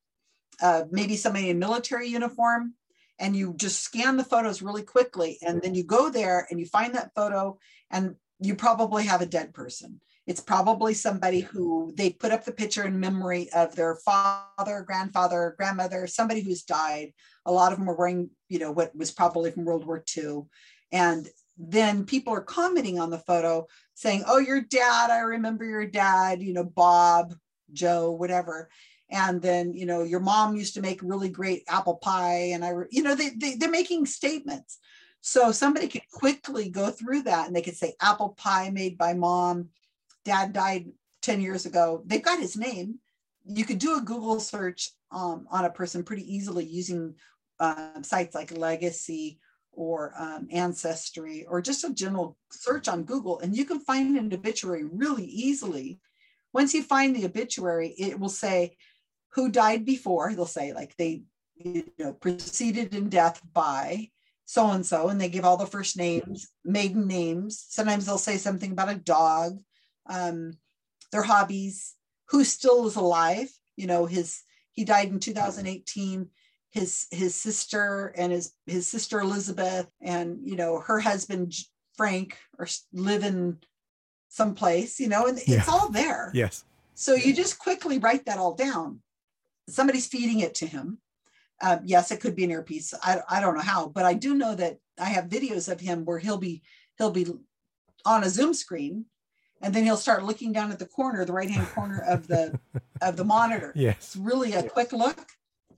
uh, maybe somebody in military uniform and you just scan the photos really quickly and then you go there and you find that photo and you probably have a dead person. It's probably somebody who they put up the picture in memory of their father grandfather grandmother somebody who's died. A lot of them were wearing you know what was probably from world war ii and then people are commenting on the photo saying, Oh, your dad, I remember your dad, you know, Bob, Joe, whatever. And then, you know, your mom used to make really great apple pie. And I, you know, they, they, they're making statements. So somebody could quickly go through that and they could say apple pie made by mom, dad died 10 years ago. They've got his name. You could do a Google search um, on a person pretty easily using uh, sites like Legacy or um, ancestry or just a general search on google and you can find an obituary really easily once you find the obituary it will say who died before they'll say like they you know preceded in death by so and so and they give all the first names maiden names sometimes they'll say something about a dog um, their hobbies who still is alive you know his he died in 2018 his his sister and his his sister Elizabeth and you know her husband Frank are living someplace, you know, and yeah. it's all there. Yes. So you just quickly write that all down. Somebody's feeding it to him. Uh, yes, it could be an earpiece. I, I don't know how, but I do know that I have videos of him where he'll be he'll be on a Zoom screen, and then he'll start looking down at the corner, the right hand corner of the of the monitor. Yes, it's really a quick look,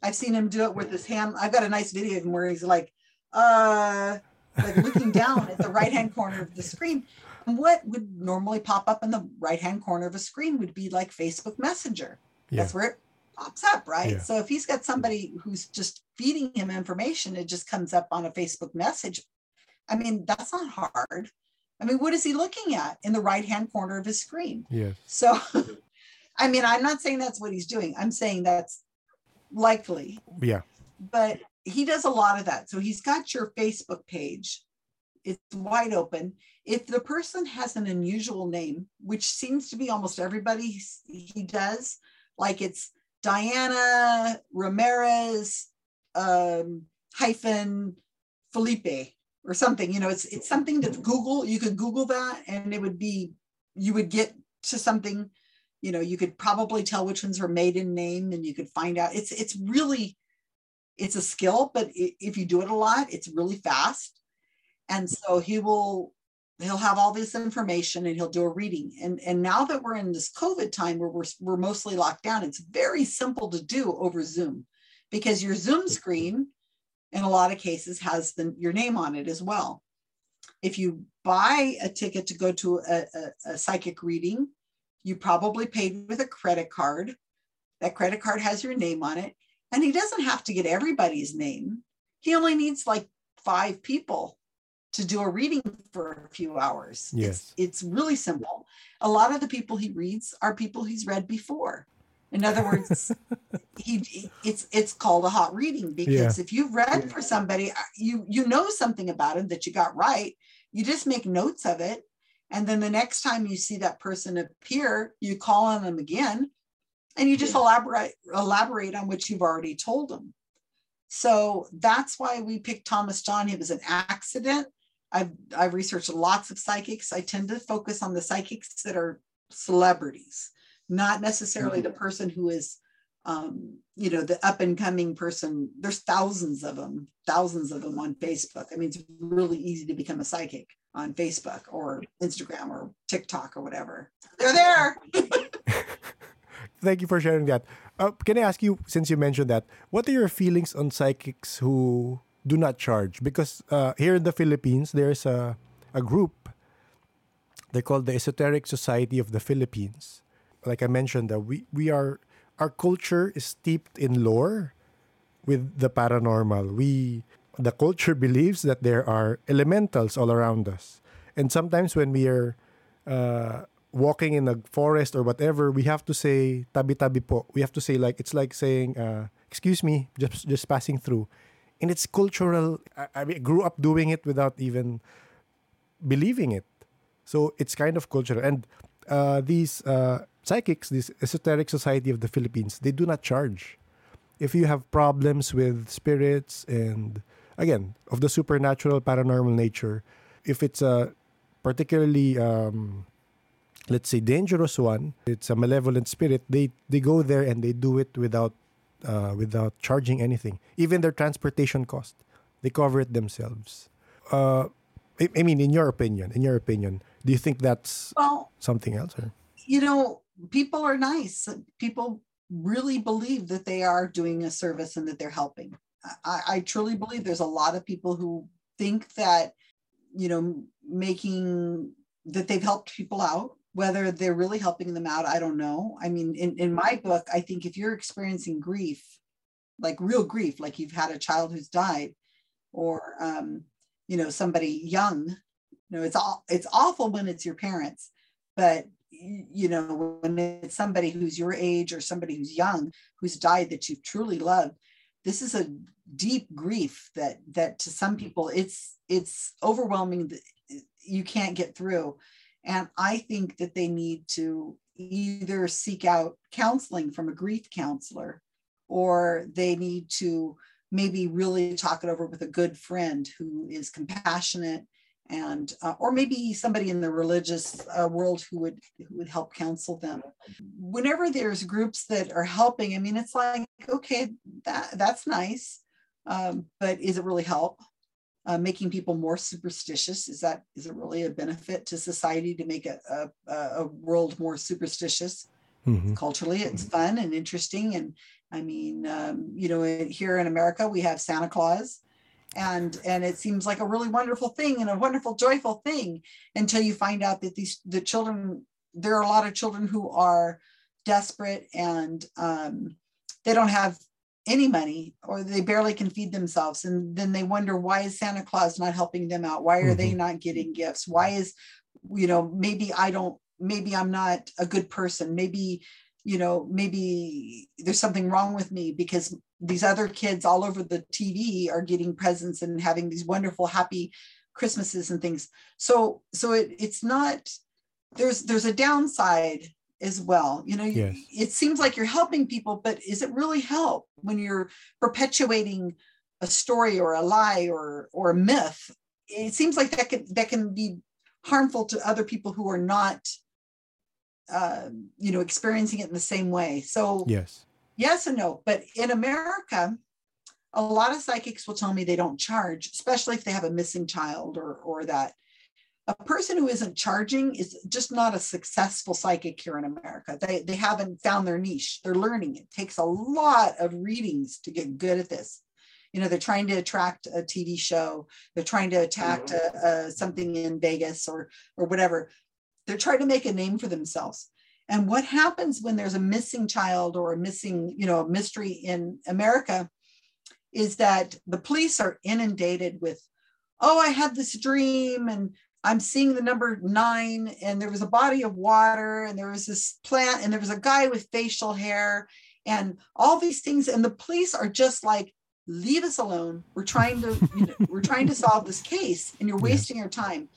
I've seen him do it with his hand. I've got a nice video of him where he's like, uh, like looking down at the right hand corner of the screen. And what would normally pop up in the right hand corner of a screen would be like Facebook Messenger. Yeah. That's where it pops up, right? Yeah. So if he's got somebody who's just feeding him information, it just comes up on a Facebook message. I mean, that's not hard. I mean, what is he looking at in the right hand corner of his screen? Yeah. So, I mean, I'm not saying that's what he's doing. I'm saying that's likely, Yeah. but he does a lot of that. So he's got your Facebook page. It's wide open. If the person has an unusual name, which seems to be almost everybody he does, like it's Diana Ramirez um, hyphen Felipe or something, you know, it's it's something that Google, you could Google that and it would be, you would get to something, you know, you could probably tell which ones were maiden name and you could find out. It's it's really it's a skill, but if you do it a lot, it's really fast. And so he will he'll have all this information and he'll do a reading. And and now that we're in this COVID time where we're we're mostly locked down, it's very simple to do over Zoom because your Zoom screen in a lot of cases has the, your name on it as well. If you buy a ticket to go to a, a, a psychic reading, you probably paid with a credit card. That credit card has your name on it. And he doesn't have to get everybody's name. He only needs like five people to do a reading for a few hours. Yes. It's, it's really simple. A lot of the people he reads are people he's read before. In other words, he it's it's called a hot reading because if you've read for somebody, uh, you you know something about him that you got right. You just make notes of it, and then the next time you see that person appear, you call on them again, and you just elaborate elaborate on what you've already told them. So that's why we picked Thomas John. He was an accident. I've I've researched lots of psychics. I tend to focus on the psychics that are celebrities, not necessarily the person who is um, you know, the up and coming person. There's thousands of them, thousands of them on Facebook. I mean, it's really easy to become a psychic on Facebook or Instagram or TikTok or whatever. They're there. Thank you for sharing that. Uh, can I ask you, since you mentioned that, what are your feelings on psychics who do not charge? Because uh, here in the Philippines, there's a, a group. They call the Esoteric Society of the Philippines. Like I mentioned, that we, we are our culture is steeped in lore with the paranormal. We the culture believes that there are elementals all around us, and sometimes when we are uh, walking in a forest or whatever, we have to say tabi tabi po. We have to say like it's like saying uh, excuse me, just just passing through, and it's cultural. I, I mean, grew up doing it without even believing it, so it's kind of cultural. And uh, these uh, psychics, this esoteric society of the Philippines, they do not charge. If you have problems with spirits and again of the supernatural, paranormal nature, if it's a particularly um, let's say dangerous one, it's a malevolent spirit. They they go there and they do it without uh, without charging anything, even their transportation cost. They cover it themselves. Uh, I, I mean, in your opinion, in your opinion, do you think that's Well, something else? Or? you know, people are nice. People really believe that they are doing a service and that they're helping. I, I truly believe there's a lot of people who think that, you know, making that they've helped people out. Whether they're really helping them out, I don't know. I mean, in, in my mm-hmm. book, I think if you're experiencing grief, like real grief, like you've had a child who's died, or um, you know, somebody young, you know, it's all it's awful when it's your parents, but you know, when it's somebody who's your age or somebody who's young who's died that you've truly loved, this is a deep grief that that to some mm-hmm. people it's it's overwhelming that uh, you can't get through. And I think that they need to either seek out counseling from a grief counselor or they need to maybe really talk it over with a good friend who is compassionate and uh, or maybe somebody in the religious uh, world who would who would help counsel them. Whenever there's groups that are helping i mean it's like okay that that's nice um, but is it really help uh, making people more superstitious. Is that is it really a benefit to society to make a, a, a world more superstitious? Mhm. culturally it's fun and interesting. And i mean um, you know here in america we have santa claus. And and it seems like a really wonderful thing and a wonderful joyful thing until you find out that these the children there are a lot of children who are desperate and um, they don't have any money or they barely can feed themselves and then they wonder why is santa claus not helping them out? Why are mm-hmm. they not getting gifts? Why is you know maybe i don't maybe i'm not a good person. Maybe you know maybe there's something wrong with me because these other kids all over the tv are getting presents and having these wonderful happy christmases and things. So so it, it's not there's there's a downside as well you know yes. it seems like you're helping people but is it really help when you're perpetuating a story or a lie or or a myth? It seems like that can that can be harmful to other people who are not uh, you know experiencing it in the same way. So yes. yes and no but in america a lot of psychics will tell me they don't charge especially if they have a missing child or or that a person who isn't charging is just not a successful psychic here in America. They, they haven't found their niche. They're learning. It takes a lot of readings to get good at this. You know, they're trying to attract a TV show. They're trying to attract mm-hmm. a, a, something in Vegas or or whatever. They're trying to make a name for themselves. And what happens when there's a missing child or a missing, you know, mystery in America is that the police are inundated with, oh, I had this dream and I'm seeing the number nine, and there was a body of water, and there was this plant, and there was a guy with facial hair, and all these things. And the police are just like, leave us alone. We're trying to, you know, we're trying to solve this case, and you're wasting yeah. your time.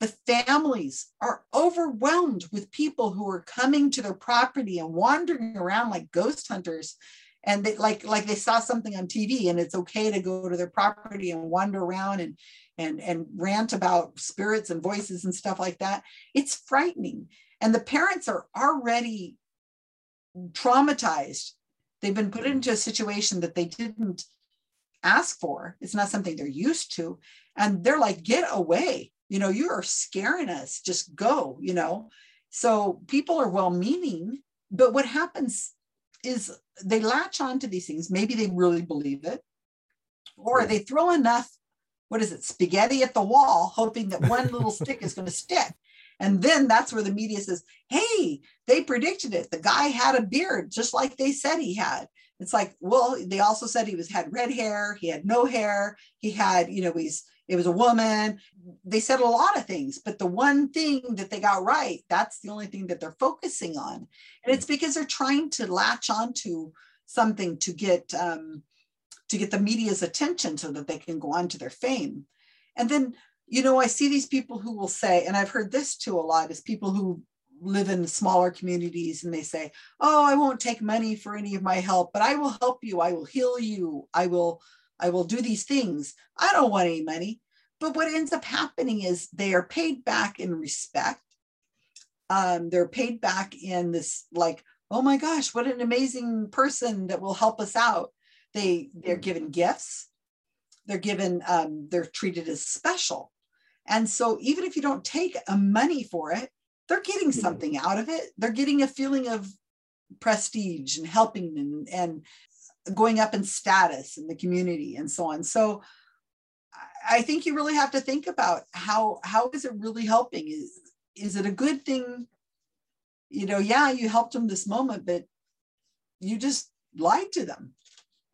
The families are overwhelmed with people who are coming to their property and wandering around like ghost hunters and they like like they saw something on TV and it's okay to go to their property and wander around and and and rant about spirits and voices and stuff like that it's frightening. And the parents are already traumatized. They've been put into a situation that they didn't ask for. It's not something they're used to. And they're like get away. You know you are scaring us. Just go you know? So people are well meaning but what happens is they latch on to these things. Maybe they really believe it or they throw enough what is it, spaghetti at the wall, hoping that one little stick is going to stick. And then that's where the media says, hey, they predicted it. The guy had a beard, just like they said he had. It's like, well, they also said he was had red hair, he had no hair, he had, you know, he's it was a woman. They said a lot of things, but the one thing that they got right, that's the only thing that they're focusing on. And it's because they're trying to latch onto something to get um, to get the media's attention so that they can go on to their fame. And then, you know, I see these people who will say, and I've heard this too a lot, is people who live in smaller communities and they say, Oh, I won't take money for any of my help, but I will help you. I will heal you. I will, I will do these things. I don't want any money. But what ends up happening is they are paid back in respect. Um, they're paid back in this, like, oh my gosh, what an amazing person that will help us out. They they're given gifts. They're given um, they're treated as special, and so even if you don't take a money for it, they're getting mm. something out of it. They're getting a feeling of prestige and helping and, and going up in status in the community and so on. So I think you really have to think about how how is it really helping? Is is it a good thing? You know, yeah, you helped them this moment, but you just lied to them.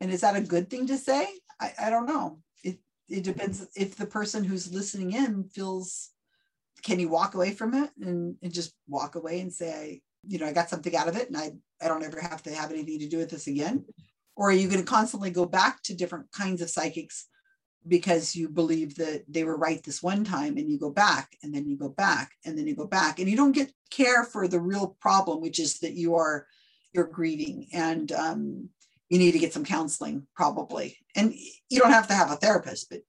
And is that a good thing to say? I, I don't know. It it depends if the person who's listening in feels can you walk away from it and, and just walk away and say, you know, I got something out of it and I, I don't ever have to have anything to do with this again? Or are you going to constantly go back to different kinds of psychics because you believe that they were right this one time and you go back and then you go back and then you go back and you don't get care for the real problem, which is that you are you're grieving and um, you need to get some counseling probably. And you don't have to have a therapist but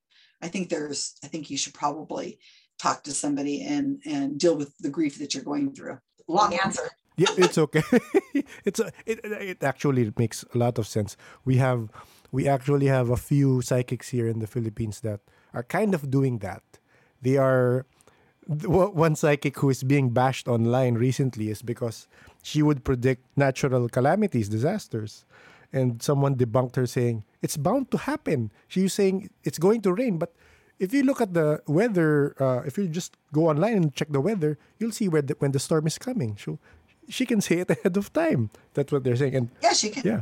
i think there's i think you should probably talk to somebody and and deal with the grief that you're going through. Long answer. Yeah it's okay. It's a, it, it actually makes a lot of sense. We have we actually have a few psychics here in the philippines that are kind of doing that. They are one psychic who is being bashed online recently is because she would predict natural calamities disasters and someone debunked her saying it's bound to happen. She was saying it's going to rain, but if you look at the weather, uh, if you just go online and check the weather, you'll see where the, when the storm is coming. So she can say it ahead of time. That's what they're saying. And Yeah, she can. yeah,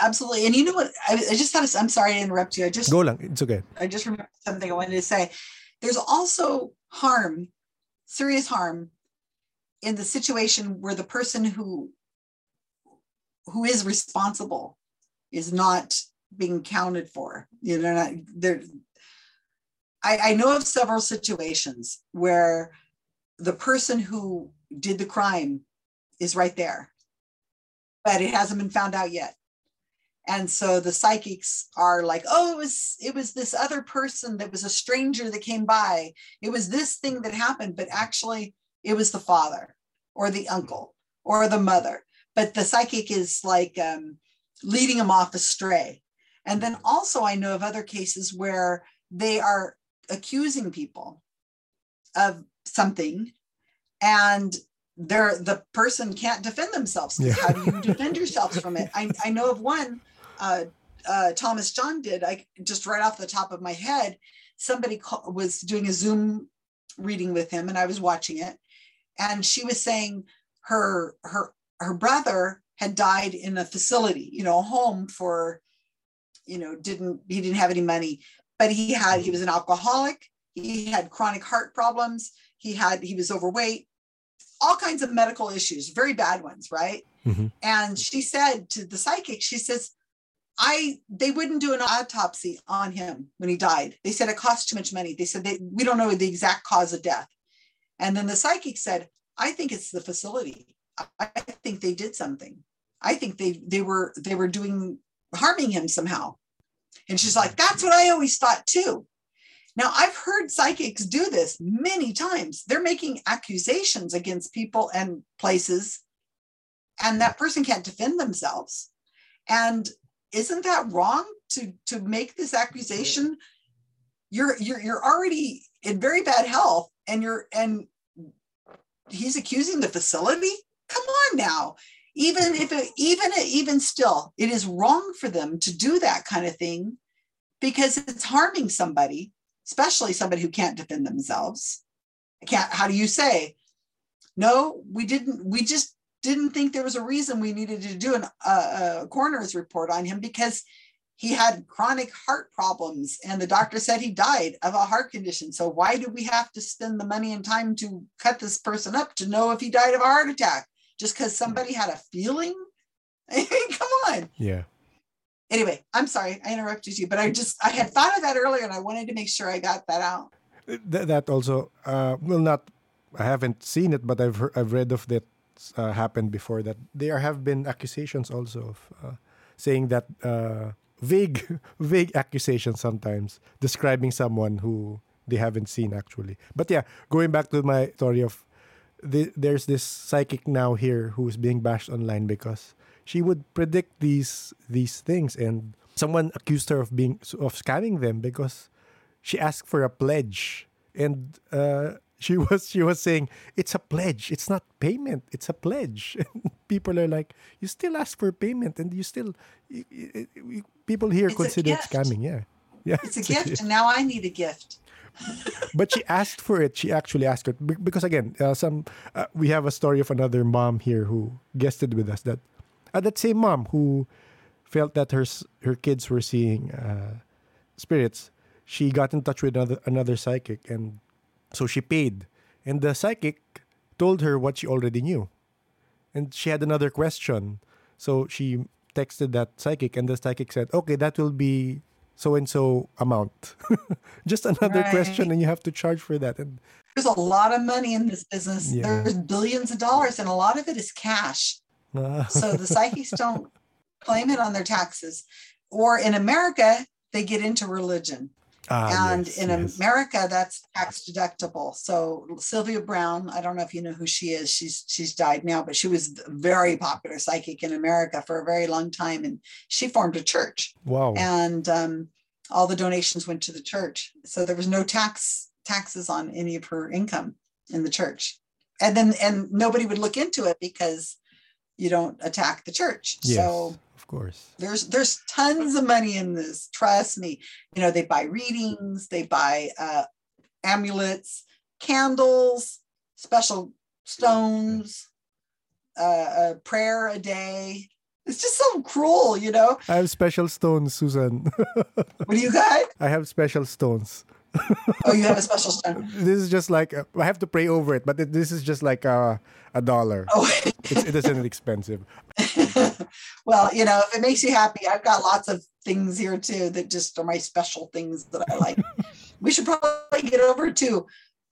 Absolutely. And you know what? I, I just had to, I'm sorry to interrupt you. I just go lang. It's okay. I just remembered something I wanted to say. There's also harm, serious harm, in the situation where the person who who is responsible is not being counted for. You know, not there. I, I know of several situations where the person who did the crime is right there, but it hasn't been found out yet and so the psychics are like oh it was it was this other person that was a stranger that came by it was this thing that happened but actually it was the father or the uncle or the mother but the psychic is like um, leading them off astray and then also i know of other cases where they are accusing people of something and they're the person can't defend themselves. Yeah. how do you defend yourselves from it I, I know of one uh, uh, Thomas John did. I just right off the top of my head, somebody ca- was doing a Zoom reading with him, and I was watching it, and she was saying her her her brother had died in a facility, you know, a home for, you know, didn't he didn't have any money, but he had he was an alcoholic, he had chronic heart problems, he had he was overweight, all kinds of medical issues, very bad ones, right? Mhm. And she said to the psychic, she says, I they wouldn't do an autopsy on him when he died. They said it cost too much money. They said they, we don't know the exact cause of death. And then the psychic said, I think it's the facility. I, think they did something. I think they they were they were doing harming him somehow. And she's like, that's what I always thought too. Now I've heard psychics do this many times. They're making accusations against people and places, and that person can't defend themselves. And isn't that wrong to to make this accusation you're you're you're already in very bad health and you're and he's accusing the facility come on now. Even if it even even still it is wrong for them to do that kind of thing because it's harming somebody especially somebody who can't defend themselves. Can't how do you say no we didn't we just didn't think there was a reason we needed to do an, uh, a coroner's report on him because he had chronic heart problems and the doctor said he died of a heart condition. So why do we have to spend the money and time to cut this person up to know if he died of a heart attack just because somebody had a feeling? Come on. Yeah. Anyway, I'm sorry I interrupted you, but I just I had thought of that earlier and I wanted to make sure I got that out. Th- that also uh, well not I haven't seen it but I've heard, I've read of that uh, happened before that there have been accusations also of uh, saying that uh, vague vague accusations sometimes describing someone who they haven't seen actually but yeah going back to my story of the, there's this psychic now here who's being bashed online because she would predict these these things and someone accused her of being of scamming them because she asked for a pledge. And uh, she was she was saying it's a pledge. It's not payment. It's a pledge. People are like you still ask for payment and you still you, you- you- people here It's consider it scamming. Yeah yeah It's a gift and now I need a gift. but she asked for it. She actually asked it because again, uh, some uh, we have a story of another mom here who guested with us that uh, that same mom who felt that her her kids were seeing uh, spirits. She got in touch with another another psychic, and so she paid. And the psychic told her what she already knew, and she had another question. So she texted that psychic, and the psychic said, "Okay, that will be." So and so amount, just another question, and you have to charge for that. And There's a lot of money in this business. Yeah. There's billions of dollars and a lot of it is cash. uh, So the psychics don't claim it on their taxes. Or in America, they get into religion. Ah, and yes, in yes. America, that's tax deductible. So Sylvia Browne, I don't know if you know who she is. She's she's died now, but she was a very popular psychic in America for a very long time, and she formed a church, wow, and um, all the donations went to the church. So there was no tax taxes on any of her income in the church, and then and nobody would look into it because you don't attack the church. yes, So of course. There's there's tons of money in this. Trust me. You know, they buy readings, they buy uh, amulets, candles, special stones, uh, a prayer a day. It's just so cruel, you know. I have special stones, Susan. What do you got? I have special stones. Oh, you have a special stone. This is just like uh, I have to pray over it, but this is just like a, a dollar. Oh. It's, it isn't expensive. well, you know, if it makes you happy, I've got lots of things here too that just are my special things that I like. we should probably get over to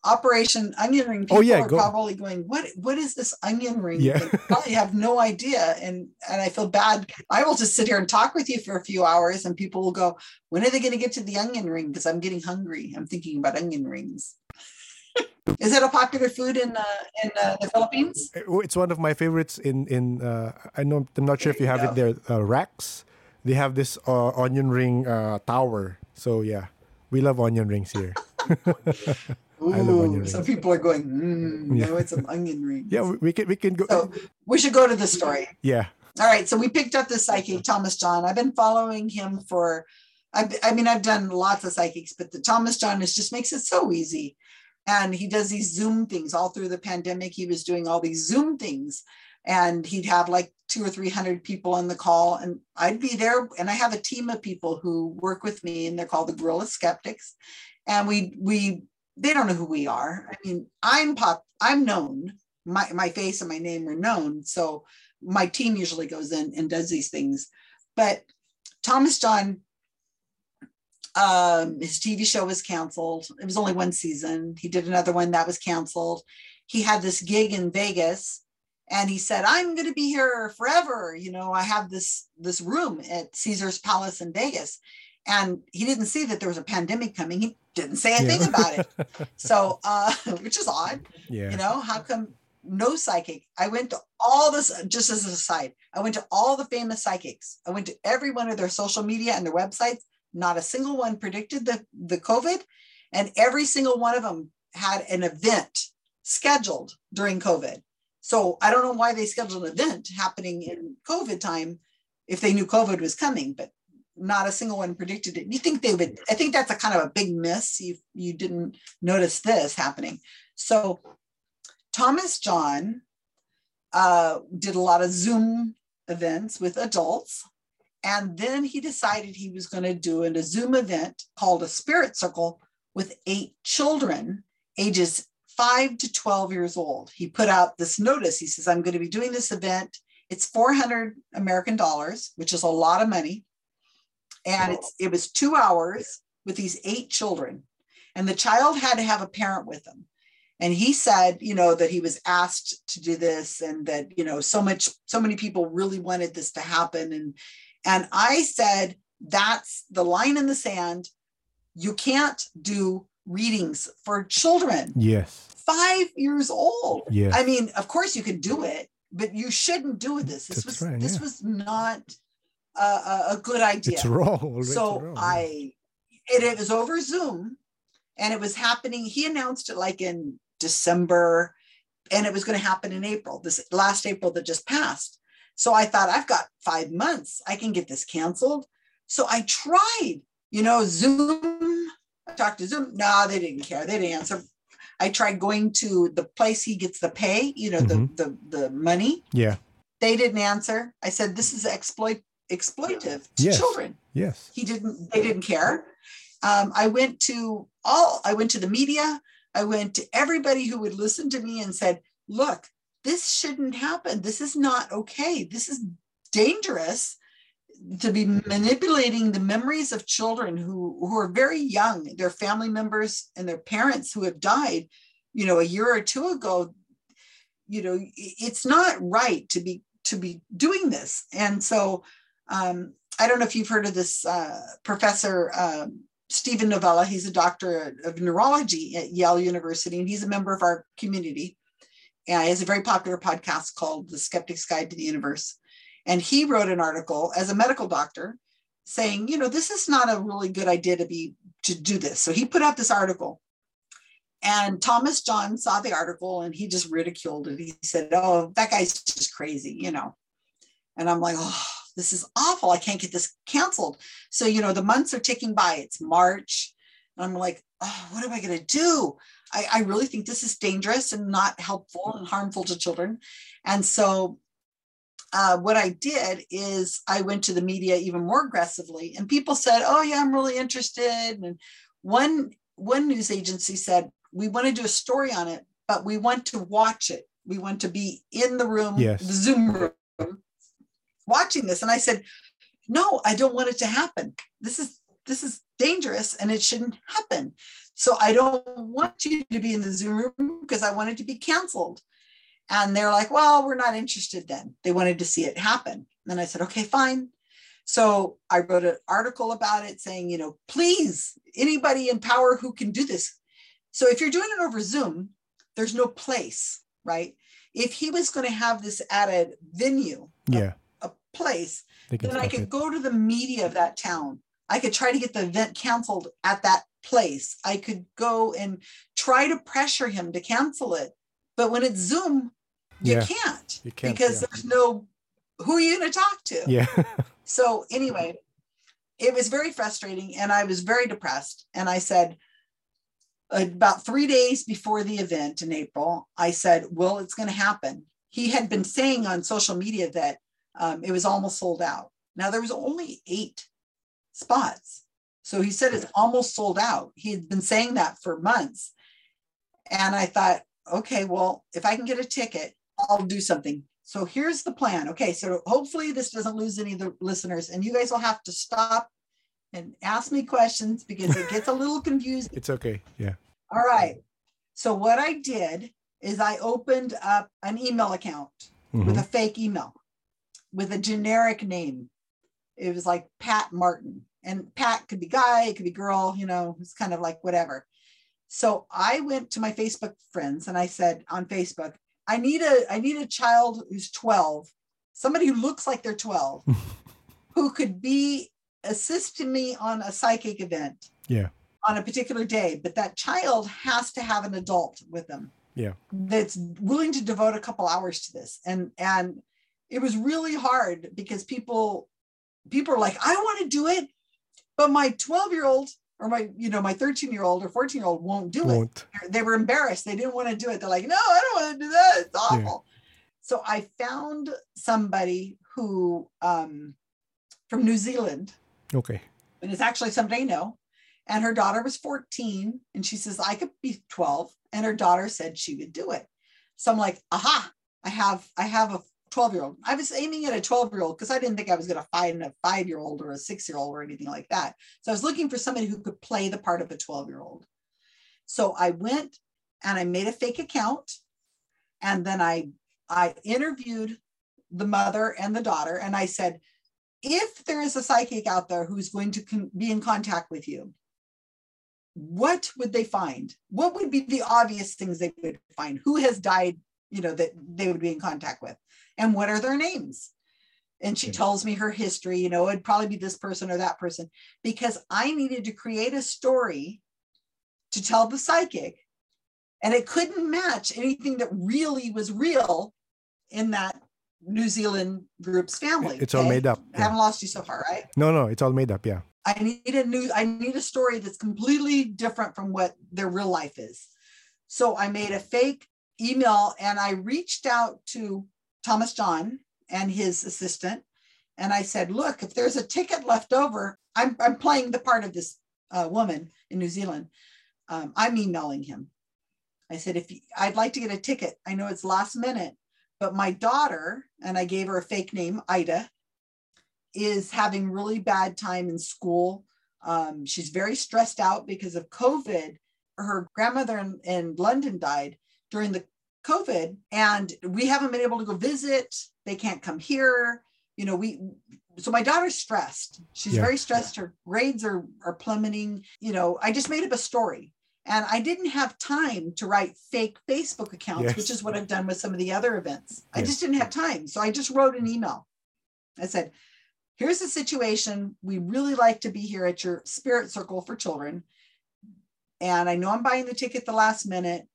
Operation Onion Ring. People Oh, yeah, are go. probably going, "What? What is this onion ring?" Yeah. Probably have no idea, and and I feel bad. I will just sit here and talk with you for a few hours, and people will go, "When are they going to get to the onion ring?" Because I'm getting hungry. I'm thinking about onion rings. is it a popular food in uh, in uh, the Philippines? Oh, It's one of my favorites in in. Uh, I know I'm not sure if you have it there. Uh, Racks. They have this uh, onion ring uh, tower. So yeah, we love onion rings here. I love onion Ooh, so rings. people are going, mm, Yeah. no, it's an onion ring. Yeah, we, can we can go. So we should go to the story. yeah, All right. So we picked up the psychic, Thomas John. I've been following him for, I, I mean, I've done lots of psychics, but the Thomas John is just makes it so easy. And he does these Zoom things all through the pandemic. He was doing all these Zoom things and he'd have like two or 300 people on the call. And I'd be there. And I have a team of people who work with me and they're called the Guerrilla Skeptics. And we, we, they don't know who we are. I mean, I'm pop, I'm known. My, my face and my name are known. So my team usually goes in and does these things. But Thomas John, um, his TV show was canceled. It was only one season. He did another one that was canceled. He had this gig in Vegas and he said, I'm going to be here forever. You know, I have this, this room at Caesar's Palace in Vegas. And he didn't see that there was a pandemic coming. He didn't say a thing about it. So, uh, which is odd yeah. you know how come no psychic i went to all this just as an aside i went to all the famous psychics i went to every one of their social media and their websites not a single one predicted the the covid and every single one of them had an event scheduled during covid so i don't know why they scheduled an event happening in covid time if they knew covid was coming but not a single one predicted it you think they would i think that's a kind of a big miss you you didn't notice this happening so Thomas John uh, did a lot of Zoom events with adults. And then he decided he was going to do a Zoom event called a Spirit Circle with eight children, ages five to 12 years old. He put out this notice. He says, I'm going to be doing this event. It's 400 American dollars, which is a lot of money. And it's, it was two hours with these eight children. And the child had to have a parent with them and he said you know that he was asked to do this and that you know so much so many people really wanted this to happen and and i said that's the line in the sand you can't do readings for children Yes. 5 years old Yes. i mean of course you could do it but you shouldn't do this this That's was right, this yeah. was not a, a, a good idea It's wrong. already, it's so wrong. I it, it was over Zoom and it was happening. He announced it like in December and it was going to happen in April, this last April that just passed. So I thought, I've got five months. I can get this canceled. So I tried, you know, Zoom. I talked to Zoom. No, they didn't care. They didn't answer. I tried going to the place he gets the pay, you know, Mhm. the, the the money. Yeah. They didn't answer. I said, this is exploit exploitive to Yes. children. Yes. he didn't they didn't care. Um, i went to all i went to the media. I went to everybody who would listen to me and said look this shouldn't happen. This is not okay. This is dangerous to be manipulating the memories of children who who are very young their family members and their parents who have died you know a year or two ago. You know it's not right to be to be doing this. And so um, I don't know if you've heard of this uh, professor um, Steven Novella. He's a doctor of neurology at Yale University, and he's a member of our community. And he has a very popular podcast called The Skeptic's Guide to the Universe. And he wrote an article as a medical doctor saying, you know, this is not a really good idea to be to do this. So he put out this article. And Thomas John saw the article and he just ridiculed it. He said, Oh, that guy's just crazy, you know. And I'm like, oh, this is awful. I can't get this canceled. So, you know, the months are ticking by. It's March. And I'm like, oh, what am I going to do? I, I really think this is dangerous and not helpful and harmful to children. And so uh, what I did is I went to the media even more aggressively, and people said, "Oh yeah, I'm really interested." And one one news agency said, "We want to do a story on it, but we want to watch it. We want to be in the room, Yes. the Zoom room, watching this." And I said, "No, I don't want it to happen. This is this is dangerous, and it shouldn't happen. So I don't want you to be in the Zoom room because I want it to be canceled." And they're like, well, we're not interested then. They wanted to see it happen. And I said, okay, fine. So I wrote an article about it saying, you know, please, anybody in power who can do this. So if you're doing it over Zoom, there's no place, right? If he was going to have this at a venue, Yeah. Place, then I could it. go to the media of that town. I could try to get the event canceled at that place. I could go and try to pressure him to cancel it. But when it's Zoom, you Yeah. can't You can't, because yeah. there's no who are you going to talk to? Yeah. So anyway, it was very frustrating and I was very depressed. And I said, about three days before the event in April, I said, well, it's going to happen. He had been saying on social media that um, it was almost sold out. Now there was only eight spots. So he said it's almost sold out. He had been saying that for months. And I thought, okay, well, if I can get a ticket, I'll do something. So here's the plan. Okay, so hopefully this doesn't lose any of the listeners, and you guys will have to stop and ask me questions because it gets a little confusing. it's okay. Yeah. All right. So what I did is I opened up an email account with Mhm. a fake email with a generic name. It was like Pat Martin. And Pat could be guy, it could be girl, you know, it's kind of like whatever. So I went to my Facebook friends and I said on Facebook, I need a I need a child who's 12, somebody who looks like they're 12, who could be assisting me on a psychic event Yeah. on a particular day, but that child has to have an adult with them. Yeah. That's willing to devote a couple hours to this. And and it was really hard because people people are like, I want to do it, but my 12 year old or my, you know, my 13 year old or 14 year old won't do it. Won't. They were embarrassed. They didn't want to do it. They're like, no, I don't want to do that. It's awful. So I found somebody who um from New Zealand Okay. and it's actually somebody I know. And her daughter was 14, and she says, I could be 12. And her daughter said she would do it. So I'm like, aha, I have, I have a 12 year old. I was aiming at a 12 year old because I didn't think I was going to find a five year old or a six year old or anything like that. So I was looking for somebody who could play the part of a 12 year old. So I went and I made a fake account. And then I, I interviewed the mother and the daughter. And I said, if there is a psychic out there who's going to con- be in contact with you, what would they find? What would be the obvious things they would find? Who has died, you know, that they would be in contact with? And what are their names? And she tells me her history, you know, it'd probably be this person or that person, because I needed to create a story to tell the psychic. And it couldn't match anything that really was real in that New Zealand group's family. It's all made up. I haven't lost you so far, right? No, no, it's all made up. Yeah. I need a new, I need a story that's completely different from what their real life is. So I made a fake email and I reached out to Thomas John and his assistant. And I said, look, if there's a ticket left over, I'm, I'm playing the part of this uh, woman in New Zealand. Um, I'm emailing him. I said, if you, I'd like to get a ticket, I know it's last minute, but my daughter, and I gave her a fake name, Ida, is having really bad time in school. Um, she's very stressed out because of COVID. Her grandmother in, in London died during the COVID, and we haven't been able to go visit. They can't come here. You know, we so my daughter's stressed. She's Yeah. very stressed. Her grades are are plummeting. You know, I just made up a story. And I didn't have time to write fake Facebook accounts, Yes. which is what I've done with some of the other events. I just didn't have time. So I just wrote an email. I said, here's the situation. We really like to be here at your spirit circle for children. And I know I'm buying the ticket the last minute.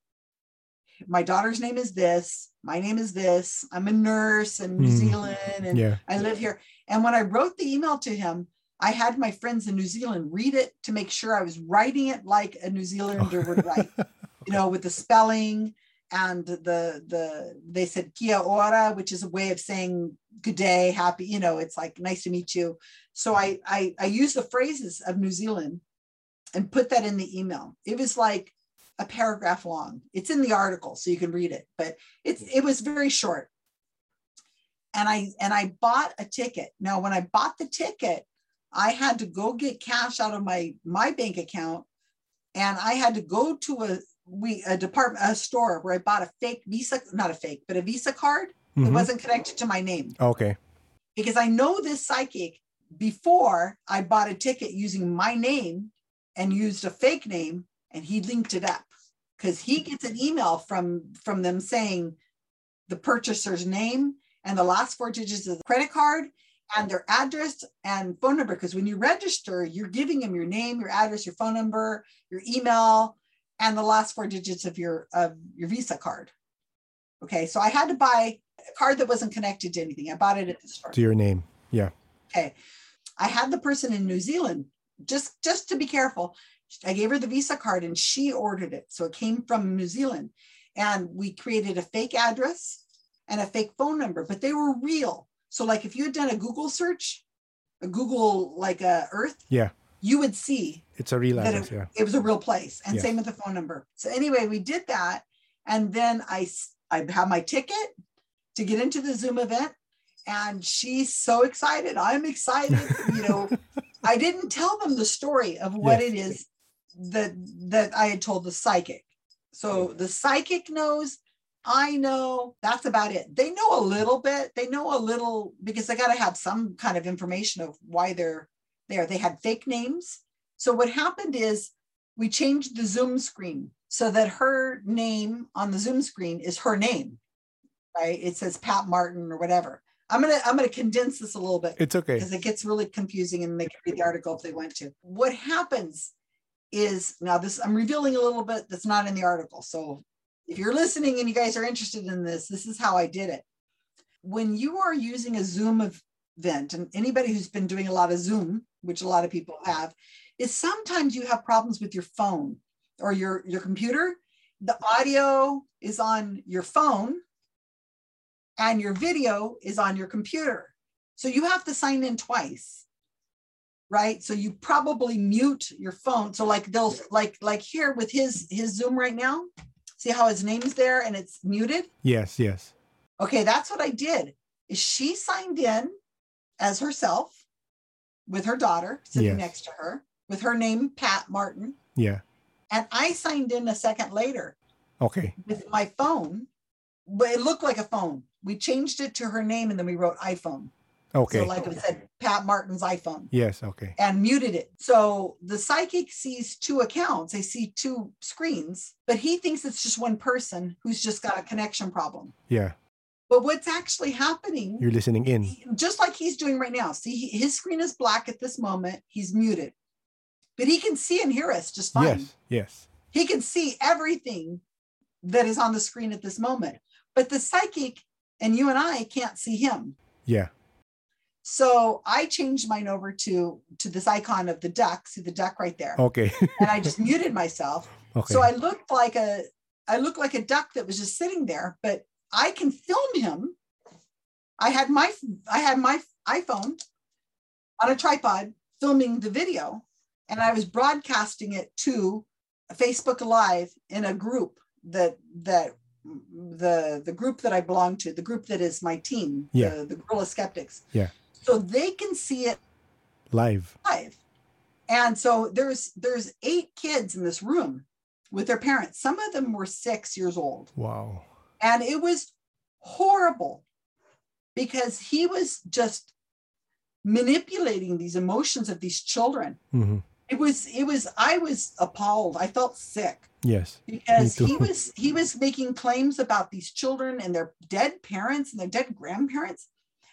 My daughter's name is this. my name is this. I'm a nurse in New Mm. Zealand and Yeah. I live here. And when I wrote the email to him, I had my friends in New Zealand read it to make sure I was writing it like a New Zealander would write, you know, with the spelling and the the they said kia ora, which is a way of saying good day, happy, you know, it's like nice to meet you. So I I I used the phrases of New Zealand and put that in the email. It was like a paragraph long. It's in the article, so you can read it, but it's it was very short. And I and I bought a ticket. Now, when I bought the ticket, I had to go get cash out of my my bank account, and I had to go to a we a department a store where I bought a fake Visa, not a fake, but a Visa card that Mhm. wasn't connected to my name Okay. because I know this psychic before I bought a ticket using my name and used a fake name and he linked it up because he gets an email from from them saying the purchaser's name and the last four digits of the credit card and their address and phone number because when you register you're giving them your name your address your phone number your email and the last four digits of your of your visa card okay so i had to buy a card that wasn't connected to anything i bought it at the store To your name. Yeah. okay i had the person in new zealand just just to be careful i gave her the visa card and she ordered it so it came from new zealand and we created a fake address and a fake phone number but they were real so like if you had done a google search a google like a earth Yeah. you would see It's a real address. Yeah. it was a real place and Yes. same with the phone number so anyway we did that and then I, I have my ticket to get into the zoom event and she's so excited i'm excited you know i didn't tell them the story of what Yes. it is that that i had told the psychic so the psychic knows i know that's about it they know a little bit they know a little because they got to have some kind of information of why they're there they had fake names so what happened is we changed the Zoom screen so that her name on the Zoom screen is her name, right? It says Pat Martin or whatever. I'm gonna I'm gonna condense this a little bit It's okay. because it gets really confusing and they can read the article if they want to. What happens is now this I'm revealing a little bit that's not in the article. So if you're listening and you guys are interested in this, this is how I did it. When you are using a Zoom event, and anybody who's been doing a lot of Zoom, which a lot of people have, is sometimes you have problems with your phone or your, your computer. The audio is on your phone and your video is on your computer. So you have to sign in twice. Right. So you probably mute your phone. So like they'll like like here with his his Zoom right now. See how his name's there and it's muted? Yes. Yes. Okay, that's what I did. Is she signed in as herself with her daughter sitting Yes. next to her with her name Pat Martin Yeah. and I signed in a second later Okay. with my phone but it looked like a phone. We changed it to her name and then we wrote iPhone. Okay. So like I said Pat Martin's iPhone yes. Okay. and muted it. So the psychic sees two accounts, they see two screens, but he thinks it's just one person who's just got a connection problem. Yeah. But what's actually happening You're listening in. just like he's doing right now. See, his screen is black at this moment. He's muted, but he can see and hear us just fine. Yes. Yes. He can see everything that is on the screen at this moment. But the psychic and you and I can't see him. Yeah. So I changed mine over to to this icon of the duck. See the duck right there, Okay. and I just muted myself. okay. So I looked like a I looked like a duck that was just sitting there, but I can film him. I had my I had my iPhone on a tripod filming the video and I was broadcasting it to Facebook Live in a group that that the the group that I belong to, the group that is my team, Yeah. the, the Guerrilla Skeptics. Yeah. So they can see it Live. live. And so there's there's eight kids in this room with their parents. Some of them were six years old. Wow. And it was horrible because he was just manipulating these emotions of these children. hmm It was it was I was appalled. I felt sick Yes. because he was he was making claims about these children and their dead parents and their dead grandparents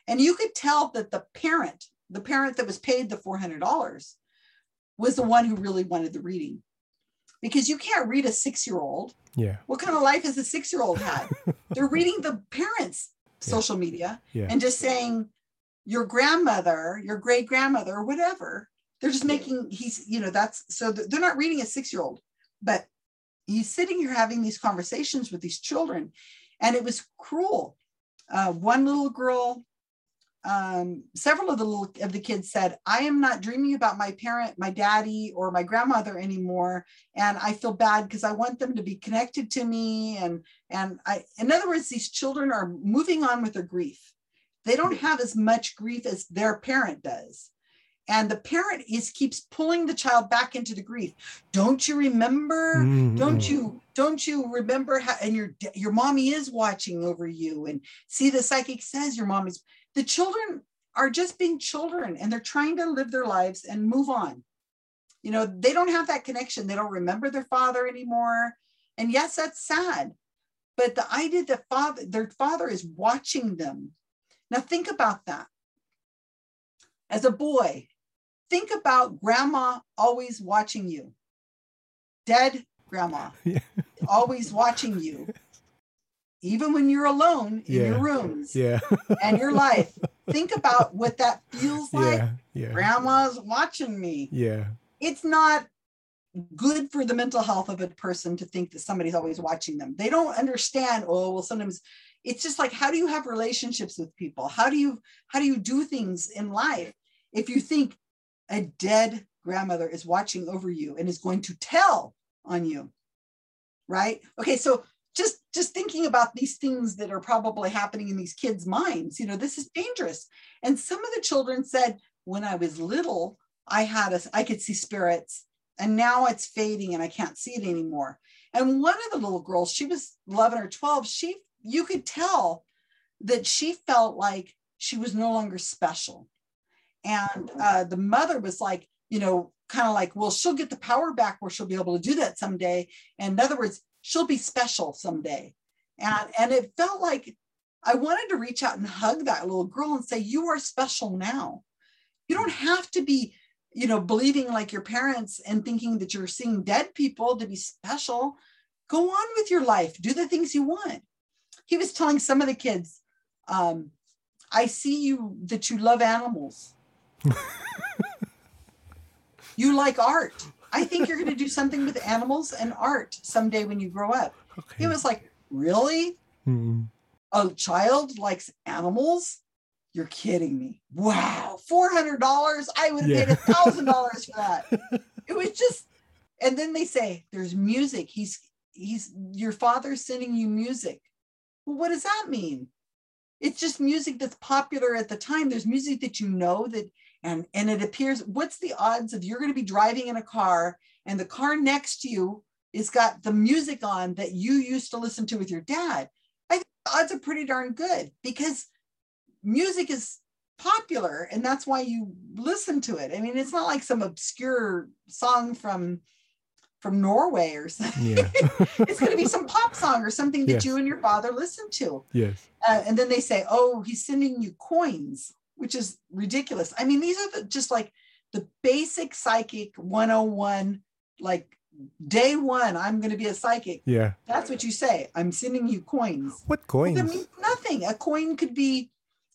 and you could tell that the parent the parent that was paid the $400 was the one who really wanted the reading because you can't read a six year old. Yeah. What kind of life has a six year old had? They're reading the parents' Yeah. social media Yeah. and just saying your grandmother, your great grandmother, or whatever. They're just making he's you know that's so they're not reading a six year old, but he's sitting here having these conversations with these children, and it was cruel. Uh, one little girl, um, several of the little of the kids said, "I am not dreaming about my parent, my daddy, or my grandmother anymore, and I feel bad because I want them to be connected to me." And and I, in other words, these children are moving on with their grief. They don't have as much grief as their parent does. And the parent is keeps pulling the child back into the grief. Don't you remember? Mm, Don't you don't you remember how and your your mommy is watching over you and see the psychic says your mom is the children are just being children and they're trying to live their lives and move on. You know, they don't have that connection. They don't remember their father anymore. And yes, that's sad. But the idea that father their father is watching them. Now think about that. As a boy, think about grandma always watching you. Dead grandma Yeah. always watching you. Even when you're alone in Yeah. your rooms Yeah. and your life, think about what that feels like. yeah. Grandma's watching me. Yeah. It's not good for the mental health of a person to think that somebody's always watching them. They don't understand, oh, well, sometimes it's just like how do you have relationships with people? How do you how do you do things in life if you think a dead grandmother is watching over you and is going to tell on you? Right? Okay, so just just thinking about these things that are probably happening in these kids' minds, you know, this is dangerous. And some of the children said, when I was little, I had a I could see spirits and now it's fading and I can't see it anymore. And one of the little girls, she was 11 or 12, she you could tell that she felt like she was no longer special. And uh, the mother was like, you know, kind of like, well, she'll get the power back where she'll be able to do that someday. And in other words, she'll be special someday. And and it felt like I wanted to reach out and hug that little girl and say, you are special now. You don't have to be you know, believing like your parents and thinking that you're seeing dead people to be special. Go on with your life, do the things you want. He was telling some of the kids, um, I see you that you love animals. you like art. I think you're going to do something with animals and art someday when you grow up. Okay. He was like, Really? Mm. A child likes animals? You're kidding me. Wow. $400? I would have Yeah. paid a thousand dollars for that. It was just, and then they say there's music. He's, he's, your father's sending you music. Well, what does that mean? It's just music that's popular at the time. There's music that you know that, and, and it appears, what's the odds of you're going to be driving in a car and the car next to you is got the music on that you used to listen to with your dad? I think the odds are pretty darn good because music is popular and that's why you listen to it. I mean, it's not like some obscure song from from Norway or something. Yeah. it's going to be some pop song or something that Yes. you and your father listen to. yes. Uh, and then they say, "Oh, he's sending you coins," which is ridiculous. I mean, these are the, just like the basic psychic 101 like day 1 I'm going to be a psychic. Yeah. That's what you say. I'm sending you coins. What coins? means nothing. A coin could be,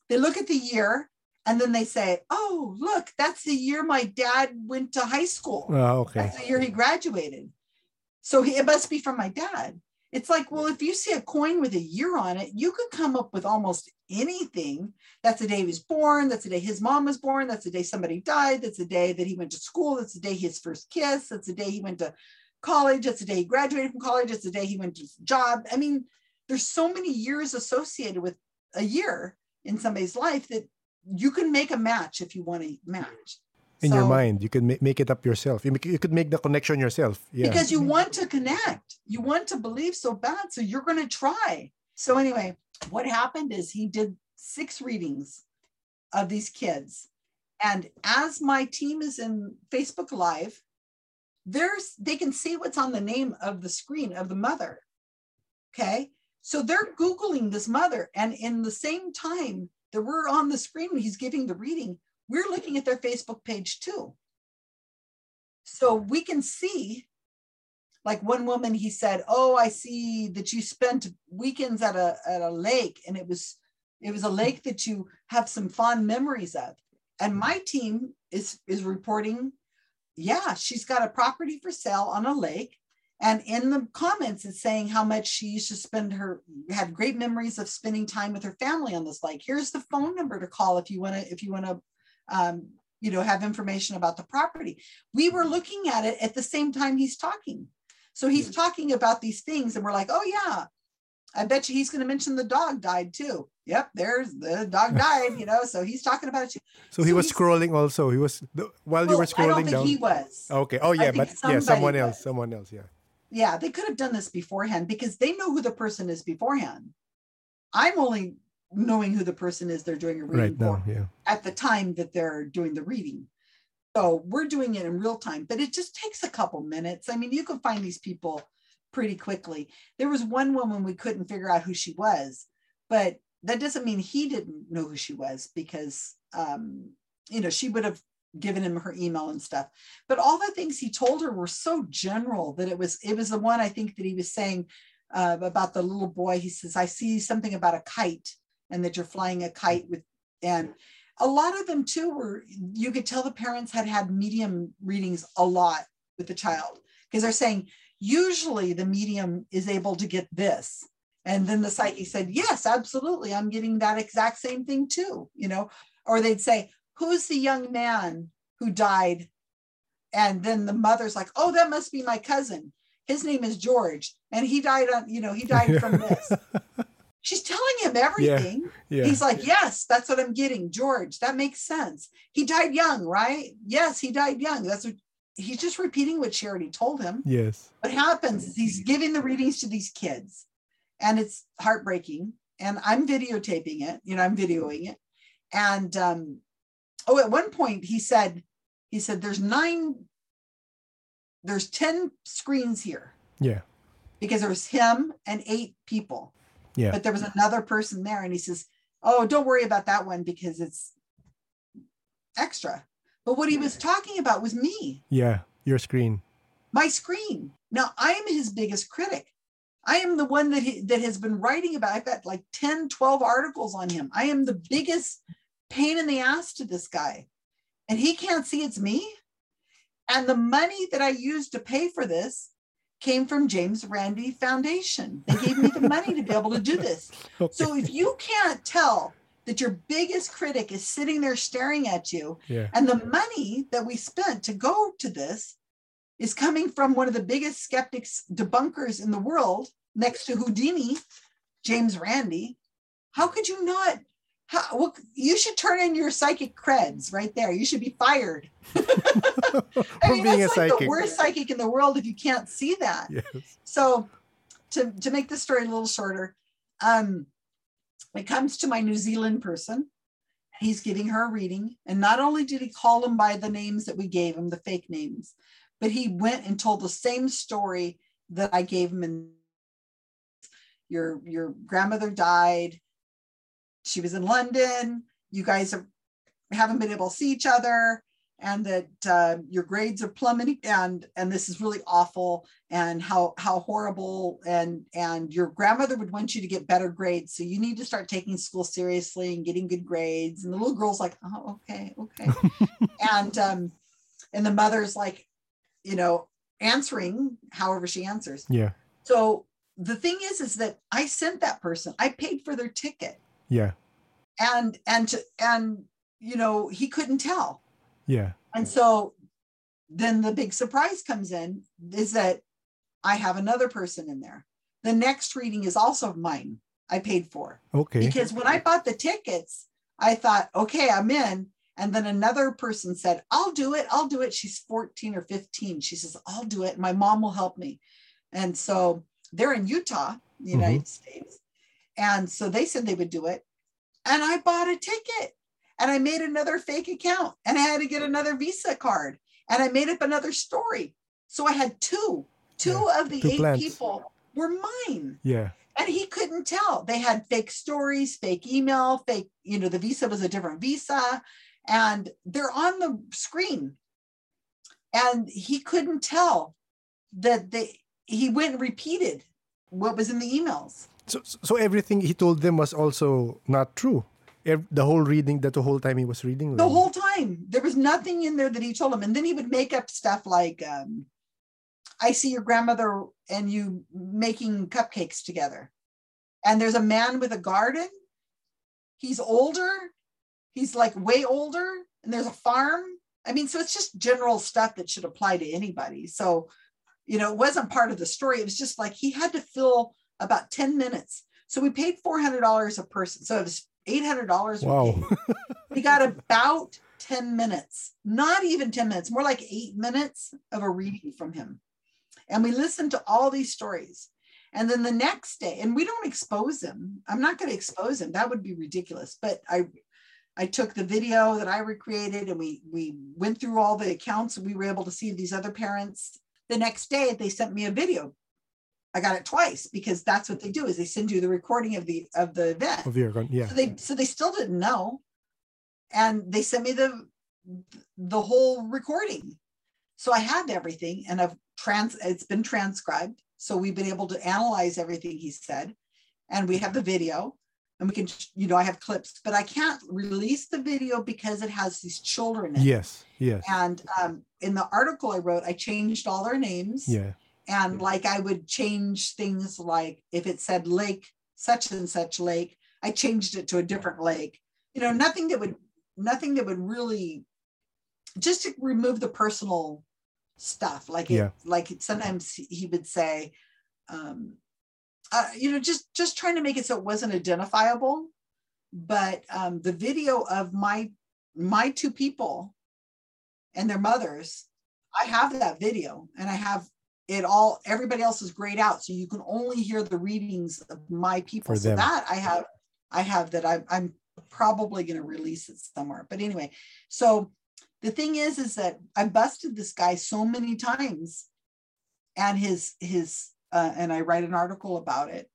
they look at the year and then they say, oh, look, that's the year my dad went to high school. Oh, okay. That's the year he graduated. So he, it must be from my dad. It's like, well, if you see a coin with a year on it, you could come up with almost anything. That's the day he was born. That's the day his mom was born. That's the day somebody died. That's the day that he went to school. That's the day his first kiss. That's the day he went to college. That's the day he graduated from college. That's the day he went to his job. I mean, there's so many years associated with a year in somebody's life that you can make a match if you want to match. In your mind, you can ma- make it up yourself. You, make, you could make the connection yourself. Yeah. because you want to connect you want to believe so bad so you're going to try so anyway what happened is he did six readings of these kids. And as my team is in facebook live there's they can see what's on the name of the screen of the mother okay? So they're googling this mother and in the same time that we're on the screen when he's giving the reading we're looking at their facebook page too. So we can see like one woman he said oh i see that you spent weekends at a at a lake and it was it was a lake that you have some fond memories of. And my team is is reporting yeah she's got a property for sale on a lake. And in the comments it's saying how much she used to spend her had great memories of spending time with her family on this lake. Here's the phone number to call if you want to if you want to um, you know have information about the property. We were looking at it at the same time he's talking so he's talking about these things and we're like oh yeah i bet you he's going to mention the dog died too yep there's the dog died you know so he's talking about it too. So he So was scrolling also. He was while you Well, were I don't scrolling think down. he was Okay. Oh yeah, but yeah, someone else. was. Someone else. Yeah. yeah they could have done this beforehand because they know who the person is beforehand i'm only knowing who the person is they're doing a reading Right now. for Yeah. at the time that they're doing the reading so we're doing it in real time but it just takes a couple minutes. I mean you can find these people pretty quickly. There was one woman we couldn't figure out who she was but that doesn't mean he didn't know who she was because um you know she would have given him her email and stuff. But all the things he told her were so general that it was it was the one i think that he was saying uh, about the little boy. He says i see something about a kite and that you're flying a kite with and a lot of them too were you could tell the parents had had medium readings a lot with the child because they're saying usually the medium is able to get this. And then the psychic said yes absolutely i'm getting that exact same thing too you know? Or they'd say who's the young man who died? And then the mother's like oh that must be my cousin. His name is george and he died on you know he died from this she's telling him everything yeah. He's like, yes, that's what I'm getting. George, that makes sense. He died young, right? Yes, he died young. That's what he's just repeating what she already told him. yes. What happens is he's giving the readings to these kids, and it's heartbreaking. And I'm videotaping it, you know, I'm videoing it. And um, oh, at one point he said, he said, there's nine, there's 10 screens here Yeah. because there was him and eight people Yeah. but there was another person there and he says oh don't worry about that one because it's extra but what he was talking about was me Yeah. Your screen. my screen now i am his biggest critic i am the one that he, that has been writing about i've got like 10 12 articles on him i am the biggest pain in the ass to this guy and he can't see it's me and the money that i used to pay for this came from james randi foundation they gave me the money to be able to do this Okay. so if you can't tell that your biggest critic is sitting there staring at you yeah. and the money that we spent to go to this is coming from one of the biggest skeptics debunkers in the world next to Houdini, James Randi. How could you not? How, well, you should turn in your psychic creds right there. You should be fired. I mean, being a that's like the worst psychic in the world if you can't see that. Yes. So, to, to make the story a little shorter, um, it comes to my New Zealand person. He's giving her a reading. And not only did he call him by the names that we gave him, the fake names, but he went and told the same story that I gave him. In your, your grandmother died. She was in London. You guys have, haven't been able to see each other and that uh, your grades are plummeting and and this is really awful and how how horrible and and your grandmother would want you to get better grades. So you need to start taking school seriously and getting good grades. And the little girl's like oh okay okay. And um and the mother's like you know answering however she answers. Yeah. so the thing is is that i sent that person i paid for their ticket Yeah. and and to and you know he couldn't tell Yeah. and so then the big surprise comes in is that I have another person in there. The next reading is also mine. I paid for Okay. because when I bought the tickets, I thought, okay, I'm in. And then another person said, I'll do it. I'll do it. She's 14 or 15. She says, I'll do it. My mom will help me. And so they're in Utah, the United mm-hmm. States. And so they said they would do it. And I bought a ticket and I made another fake account and I had to get another Visa card and I made up another story. So I had two, two of the two eight plans. people were mine Yeah. and he couldn't tell. They had fake stories, fake email, fake, you know, the visa was a different visa, and they're on the screen. And he couldn't tell that they he went and repeated what was in the emails. So, so everything he told them was also not true. The whole reading, that the whole time he was reading. The whole time. There was nothing in there that he told him. And then he would make up stuff like, um, I see your grandmother and you making cupcakes together. And there's a man with a garden. He's older. He's like way older. And there's a farm. I mean, so it's just general stuff that should apply to anybody. So, you know, it wasn't part of the story. It was just like he had to fill about 10 minutes. So we paid $400 a person. So it was $800. Wow. we got about 10 minutes, not even 10 minutes, more like eight minutes of a reading from him. And we listened to all these stories. And then the next day, and we don't expose him. I'm not going to expose him. That would be ridiculous. But I I took the video that I recreated and we we went through all the accounts and we were able to see these other parents. The next day they sent me a video. I got it twice because that's what they do is they send you the recording of the of the event. of your con- yeah. So they so they still didn't know. And they sent me the the whole recording. So I had everything and I've trans it's been transcribed. So we've been able to analyze everything he said. And we have the video and we can, you know, I have clips, but I can't release the video because it has these children in it. Yes. Yes. And um, in the article I wrote, I changed all their names Yeah. And like I would change things like if it said lake such and such lake, I changed it to a different lake. You know, nothing that would nothing that would really just to remove the personal stuff. Like it, Yeah. like sometimes he would say, um, uh, you know, just just trying to make it so it wasn't identifiable. But um, the video of my my two people and their mothers, I have that video, and I have it all. Everybody else is grayed out, so you can only hear the readings of my people. For so them. that I have, I have that. I, I'm probably going to release it somewhere. But anyway, so the thing is, is that I busted this guy so many times, and his his uh, and I write an article about it,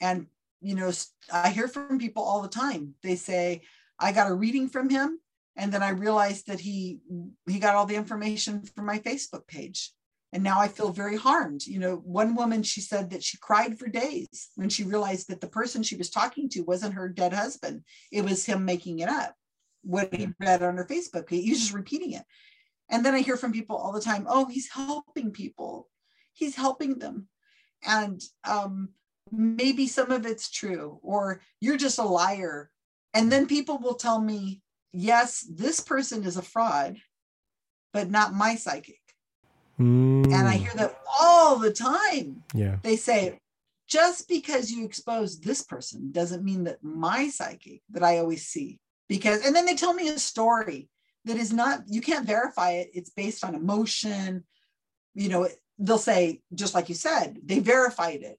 and you know i hear from people all the time. They say I got a reading from him, and then I realized that he he got all the information from my Facebook page. And now I feel very harmed. You know, one woman, she said that she cried for days when she realized that the person she was talking to wasn't her dead husband. It was him making it up what he read on her Facebook. He- He's just repeating it. And then I hear from people all the time, oh, he's helping people. He's helping them. And um, maybe some of it's true, or you're just a liar. And then people will tell me, yes, this person is a fraud, but not my psychic. Mm, And I hear that all the time. yeah. They say, just because you expose this person doesn't mean that my psychic that I always see. Because, and then they tell me a story that is not, you can't verify it. It's based on emotion. You know, they'll say, just like you said, they verified it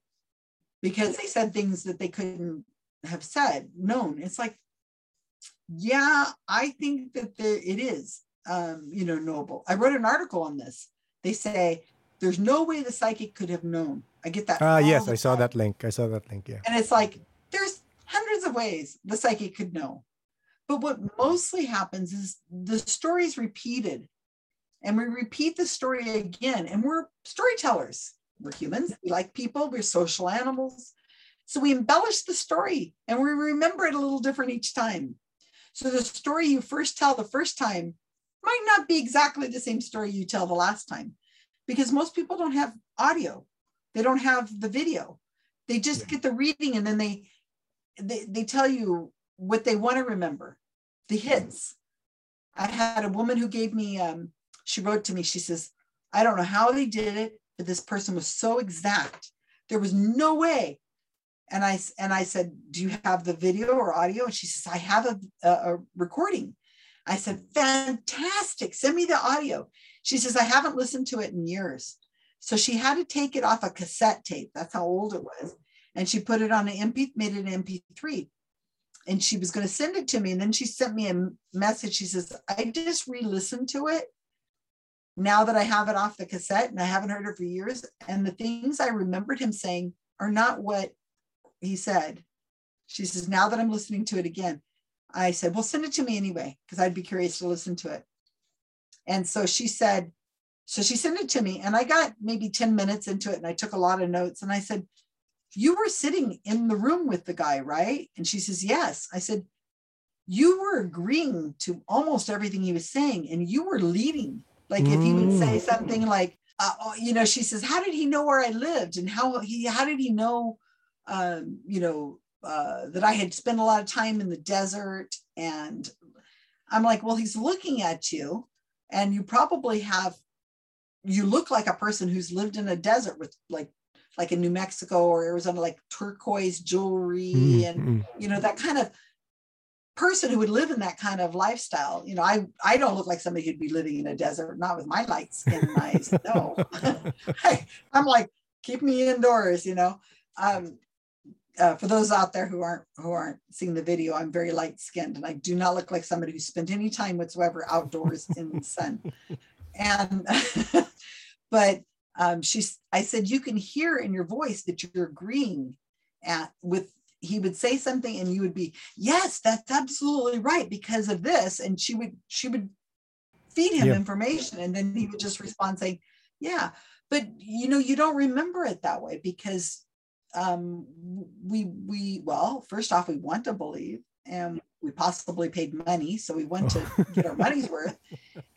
because they said things that they couldn't have said, known. It's like, yeah, I think that there, it is, um, you know, knowable. I wrote an article on this. They say there's no way the psychic could have known. I get that. Ah, yes, I saw that link. I saw that link. Yeah. And it's like there's hundreds of ways the psychic could know. But what mostly happens is the story is repeated. And we repeat the story again. And we're storytellers. We're humans. We like people. We're social animals. So we embellish the story and we remember it a little different each time. So the story you first tell the first time might not be exactly the same story you tell the last time because most people don't have audio. They don't have the video. They just Yeah. get the reading and then they they, they tell you what they want to remember, the hits. I had a woman who gave me, um, she wrote to me, she says, I don't know how they did it, but this person was so exact. There was no way. And i and I said, Do you have the video or audio? And she says, I have a, a, a recording. I said, Fantastic. Send me the audio. She says, I haven't listened to it in years. So she had to take it off a cassette tape. That's how old it was. And she put it on an MP, made it an MP3. And she was going to send it to me. And then she sent me a message. She says, I just re listened to it now that I have it off the cassette and I haven't heard it for years. And the things I remembered him saying are not what he said. She says, now that I'm listening to it again, I said, well, send it to me anyway, because I'd be curious to listen to it. And so she said, So she sent it to me, and I got maybe 10 minutes into it, and I took a lot of notes. And I said, You were sitting in the room with the guy, right? And she says, Yes. I said, You were agreeing to almost everything he was saying, and you were leading. Like if he would say Mm. something like, uh, oh, you know, she says, How did he know where I lived? And how he how did he know um, you know, uh, that I had spent a lot of time in the desert. And I'm like, well, he's looking at you, and you probably have, you look like a person who's lived in a desert with like, like in New Mexico or Arizona, like turquoise jewelry Mm, and mm. you know that kind of person who would live in that kind of lifestyle. You know, I I don't look like somebody who'd be living in a desert, not with my light skin and eyes. No, I, I'm like, keep me indoors. You know. Um, uh, for those out there who aren't who aren't seeing the video, I'm very light skinned and I do not look like somebody who spent any time whatsoever outdoors in the sun. And but um, she's I said you can hear in your voice that you're agreeing at with he would say something and you would be yes that's absolutely right because of this and she would she would feed him Yeah. information and then he would just respond saying yeah but you know you don't remember it that way because um we we well first off we want to believe and we possibly paid money so we want to get our money's worth.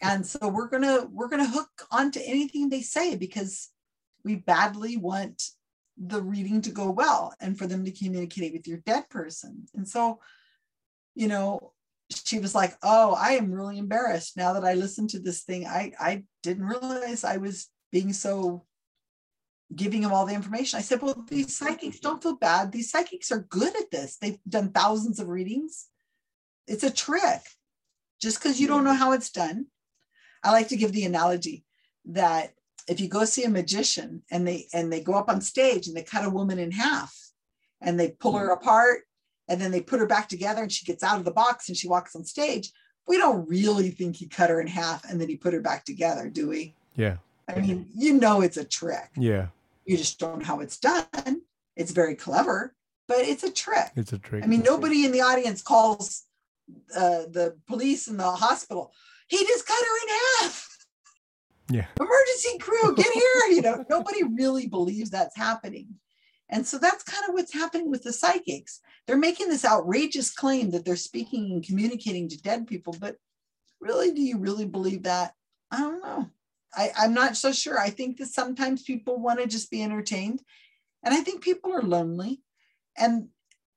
And so we're gonna we're gonna hook onto anything they say because we badly want the reading to go well and for them to communicate with your dead person. And so you know she was like oh i am really embarrassed. Now that i listened to this thing i i didn't realize i was being so giving him all the information. I said well these psychics don't feel bad. These psychics are good at this. They've done thousands of readings. It's a trick. Just because you don't know how it's done. I like to give the analogy that if you go see a magician and they and they go up on stage and they cut a woman in half and they pull her hmm. apart and then they put her back together and she gets out of the box and she walks on stage we don't really think he cut her in half and then he put her back together do we? Yeah. I mean you know it's a trick Yeah. you just don't know how it's done it's very clever but it's a trick It's a trick. I mean, nobody in the audience calls uh, the police in the hospital. He just cut her in half. Yeah. Emergency crew, get here. You know, nobody really believes that's happening. And so that's kind of what's happening with the psychics. They're making this outrageous claim that they're speaking and communicating to dead people, but really, do you really believe that? I don't know. I, I'm not so sure. I think that sometimes people want to just be entertained. And I think people are lonely. And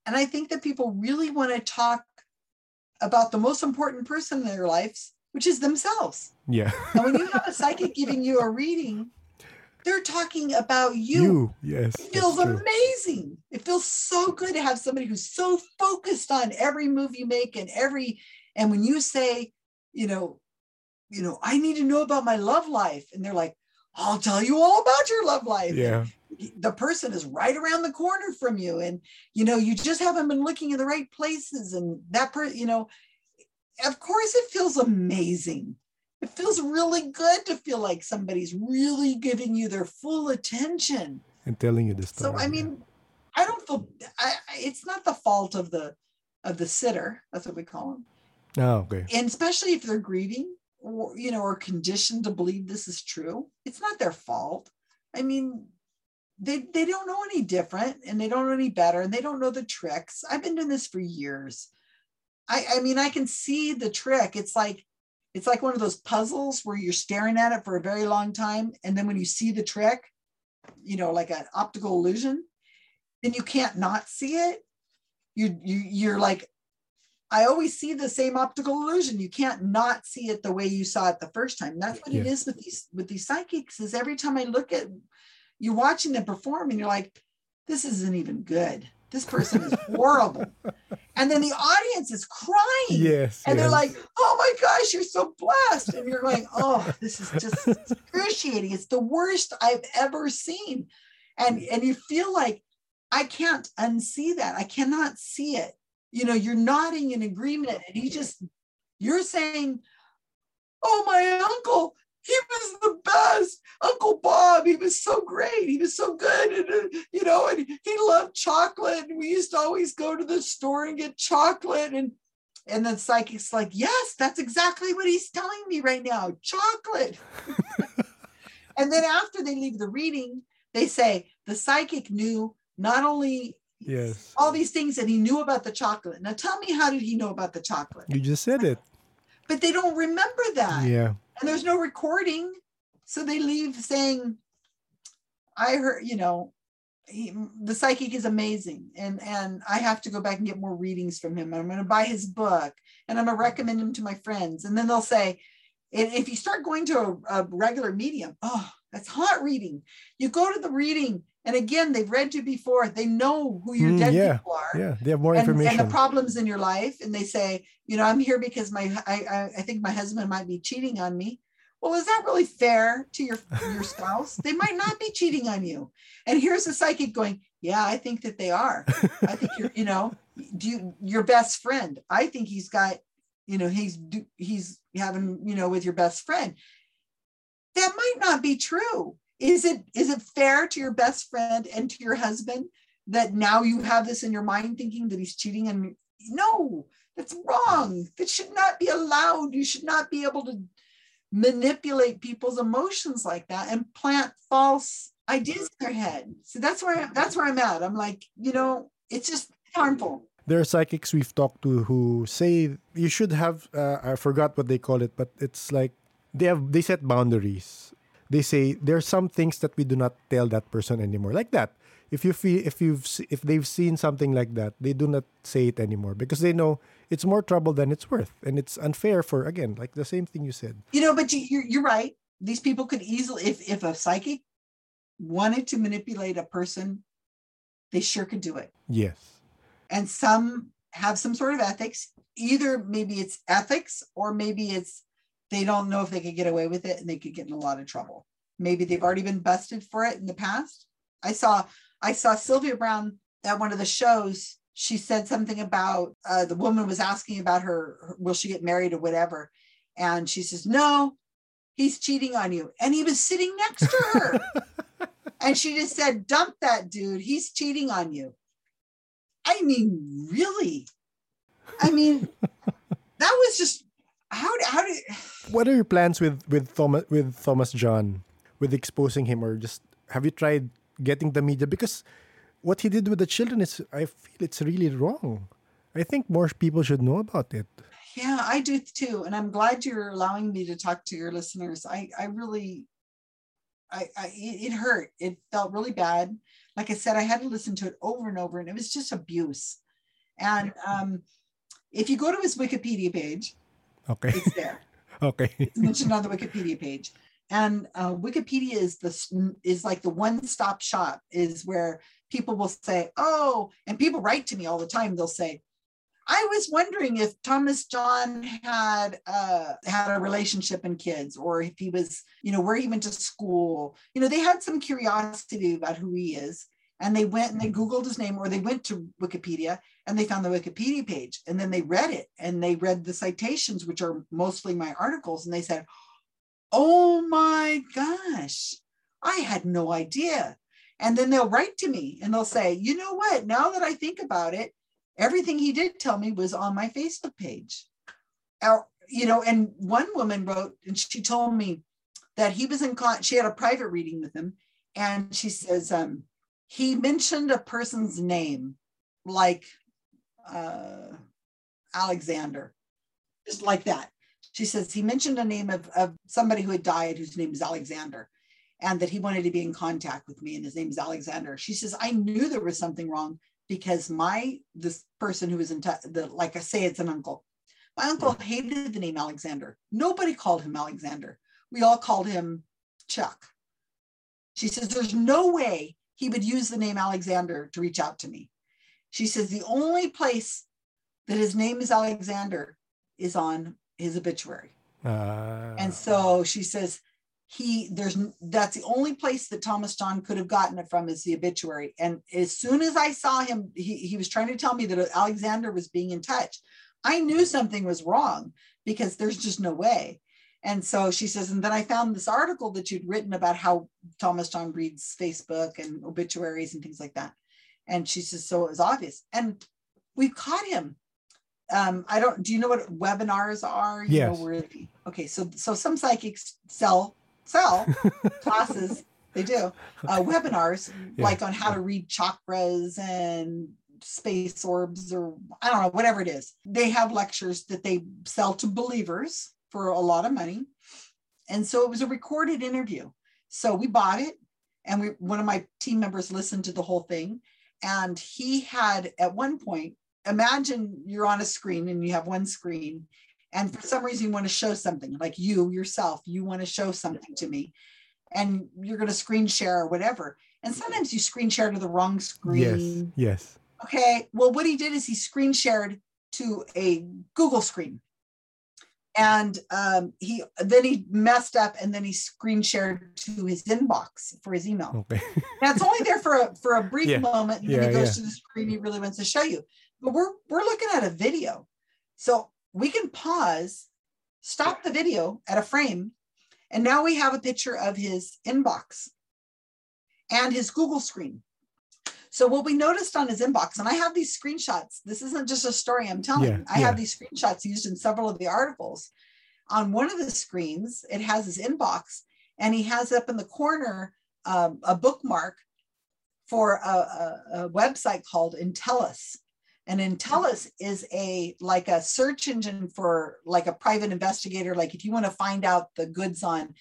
and I think that people really want to talk about the most important person in their lives, which is themselves. Yeah. And when you have a psychic giving you a reading, they're talking about you. you. Yes. It feels amazing. It feels so good to have somebody who's so focused on every move you make and every and when you say, you know, you know, I need to know about my love life and they're like, I'll tell you all about your love life. Yeah. the person is right around the corner from you and you know you just haven't been looking in the right places and that person, you know of course it feels amazing it feels really good to feel like somebody's really giving you their full attention And telling you this. so i mean i don't feel I, it's not the fault of the of the sitter that's what we call them. Oh, okay. and especially if they're grieving you know are conditioned to believe this is true it's not their fault. I mean they they don't know any different and they don't know any better and they don't know the tricks. I've been doing this for years. I i mean i can see the trick. It's like it's like one of those puzzles where you're staring at it for a very long time and then when you see the trick you know like an optical illusion then you can't not see it. You you you're like I always see the same optical illusion. You can't not see it the way you saw it the first time. That's what it Yeah. is with these with these psychics. Is every time I look at you're watching them perform and you're like, this isn't even good. This person is horrible. and then the audience is crying. Yes. And they're like, oh my gosh, you're so blessed. And you're going, oh, this is just excruciating. It's the worst I've ever seen. And, and you feel like, I can't unsee that. I cannot see it. You know, you're nodding in agreement and he just, you're saying, oh, my uncle, he was the best. Uncle Bob, he was so great. He was so good. And, uh, you know, and he loved chocolate. And we used to always go to the store and get chocolate. And and the psychic's like, yes, that's exactly what he's telling me right now. Chocolate. and then after they leave the reading, they say the psychic knew not only Yes. all these things and he knew about the chocolate. Now tell me how did he know about the chocolate? You just said it. But they don't remember that. Yeah. And there's no recording. So they leave saying, I heard, you know, he, the psychic is amazing and and I have to go back and get more readings from him. I'm going to buy his book and I'm going to recommend him to my friends. And then they'll say, and if you start going to a, a regular medium, oh, that's hot reading. You go to the reading, and again, they've read you before. They know who your Mm, dead yeah, people are. Yeah. They have more and, information. and the problems in your life and they say you know i'm here because my I, I i think my husband might be cheating on me. Well is that really fair to your your spouse? They might not be cheating on you. And here's a psychic going yeah i think that they are. I think you're you know do you your best friend. I think he's got you know he's he's having you know with your best friend. That might not be true is it is it fair to your best friend and to your husband that now you have this in your mind thinking that he's cheating and no that's wrong. That should not be allowed. You should not be able to manipulate people's emotions like that and plant false ideas in their head. So that's where that's where i'm at. I'm like you know it's just harmful. There are psychics we've talked to who say you should have uh, i forgot what they call it but it's like they have they set boundaries they say there are some things that we do not tell that person anymore. Like that. If you feel if you've if they've seen something like that they do not say it anymore because they know it's more trouble than it's worth and it's unfair for again like the same thing you said. You know but you, you're, you're right. These people could easily if if a psychic wanted to manipulate a person they sure could do it. Yes. And some have some sort of ethics. Either maybe it's ethics or maybe it's they don't know if they could get away with it and they could get in a lot of trouble. Maybe they've already been busted for it in the past. I saw i saw sylvia browne at one of the shows. She said something about uh, the woman was asking about her, her will she get married or whatever. And she says no he's cheating on you. And he was sitting next to her. And she just said dump that dude. He's cheating on you. I mean, really? I mean, that was just how how did what are your plans with with thomas with thomas john with exposing him or just have you tried getting the media because what he did with the children is i feel it's really wrong i think more people should know about it yeah, I do too. And I'm glad you're allowing me to talk to your listeners. I I really I, I it it hurt. It felt really bad. Like I said, I had to listen to it over and over, and it was just abuse. And um, if you go to his Wikipedia page, okay it's there. okay it's mentioned on the Wikipedia page. And uh, Wikipedia is the is like the one stop shop is where people will say, "Oh," and people write to me all the time. They'll say, "I was wondering if Thomas John had uh, had a relationship and kids, or if he was, you know, where he went to school. You know, they had some curiosity about who he is." And they went and they Googled his name, or they went to Wikipedia and they found the Wikipedia page. And then they read it and they read the citations, which are mostly my articles. And they said, Oh my gosh, I had no idea. And then they'll write to me and they'll say, You know what? Now that I think about it, everything he did tell me was on my Facebook page. Or, you know, and one woman wrote and she told me that he was in, she had a private reading with him. And she says, um, he mentioned a person's name like uh, Alexander, just like that. She says he mentioned a name of, of somebody who had died whose name is Alexander and that he wanted to be in contact with me and his name is Alexander. She says, I knew there was something wrong because my, this person who was in, t- the, like I say, it's an uncle. My uncle hated the name Alexander. Nobody called him Alexander. We all called him Chuck. She says, there's no way he would use the name Alexander to reach out to me. She says the only place that his name is Alexander is on his obituary. uh, And so she says he there's that's the only place that Thomas John could have gotten it from is the obituary. And as soon as I saw him, he, he was trying to tell me that Alexander was being in touch. I knew something was wrong because there's just no way. And so she says, and then I found this article that you'd written about how Thomas John reads Facebook and obituaries and things like that. And she says, so it was obvious. And we caught him. Um, I don't, do you know what webinars are? You Yes. know, where, okay. So, so some psychics sell sell classes. They do uh, webinars Yeah. like on how to read chakras and space orbs or I don't know, whatever it is. They have lectures that they sell to believers for a lot of money. And so it was a recorded interview. So we bought it and we one of my team members listened to the whole thing and he had at one point imagine you're on a screen and you have one screen and for some reason you want to show something like you yourself you want to show something to me and you're going to screen share or whatever and sometimes you screen share to the wrong Yes. screen Yes. Okay. Well, what he did is he screen shared to a Google screen. And um, he then he messed up and then he screen shared to his inbox for his email. Okay. Now it's only there for a for a brief Yeah. moment, and then Yeah, he goes yeah. to the screen he really wants to show you. But we're we're looking at a video. So we can pause, stop the video at a frame, and now we have a picture of his inbox and his Google screen. So what we noticed on his inbox, and I have these screenshots. This isn't just a story I'm telling. Yeah, I yeah. have these screenshots used in several of the articles. On one of the screens, it has his inbox, and he has up in the corner um, a bookmark for a, a, a website called Intelius. And Intelius is a like a search engine for like a private investigator. Like if you want to find out the goods on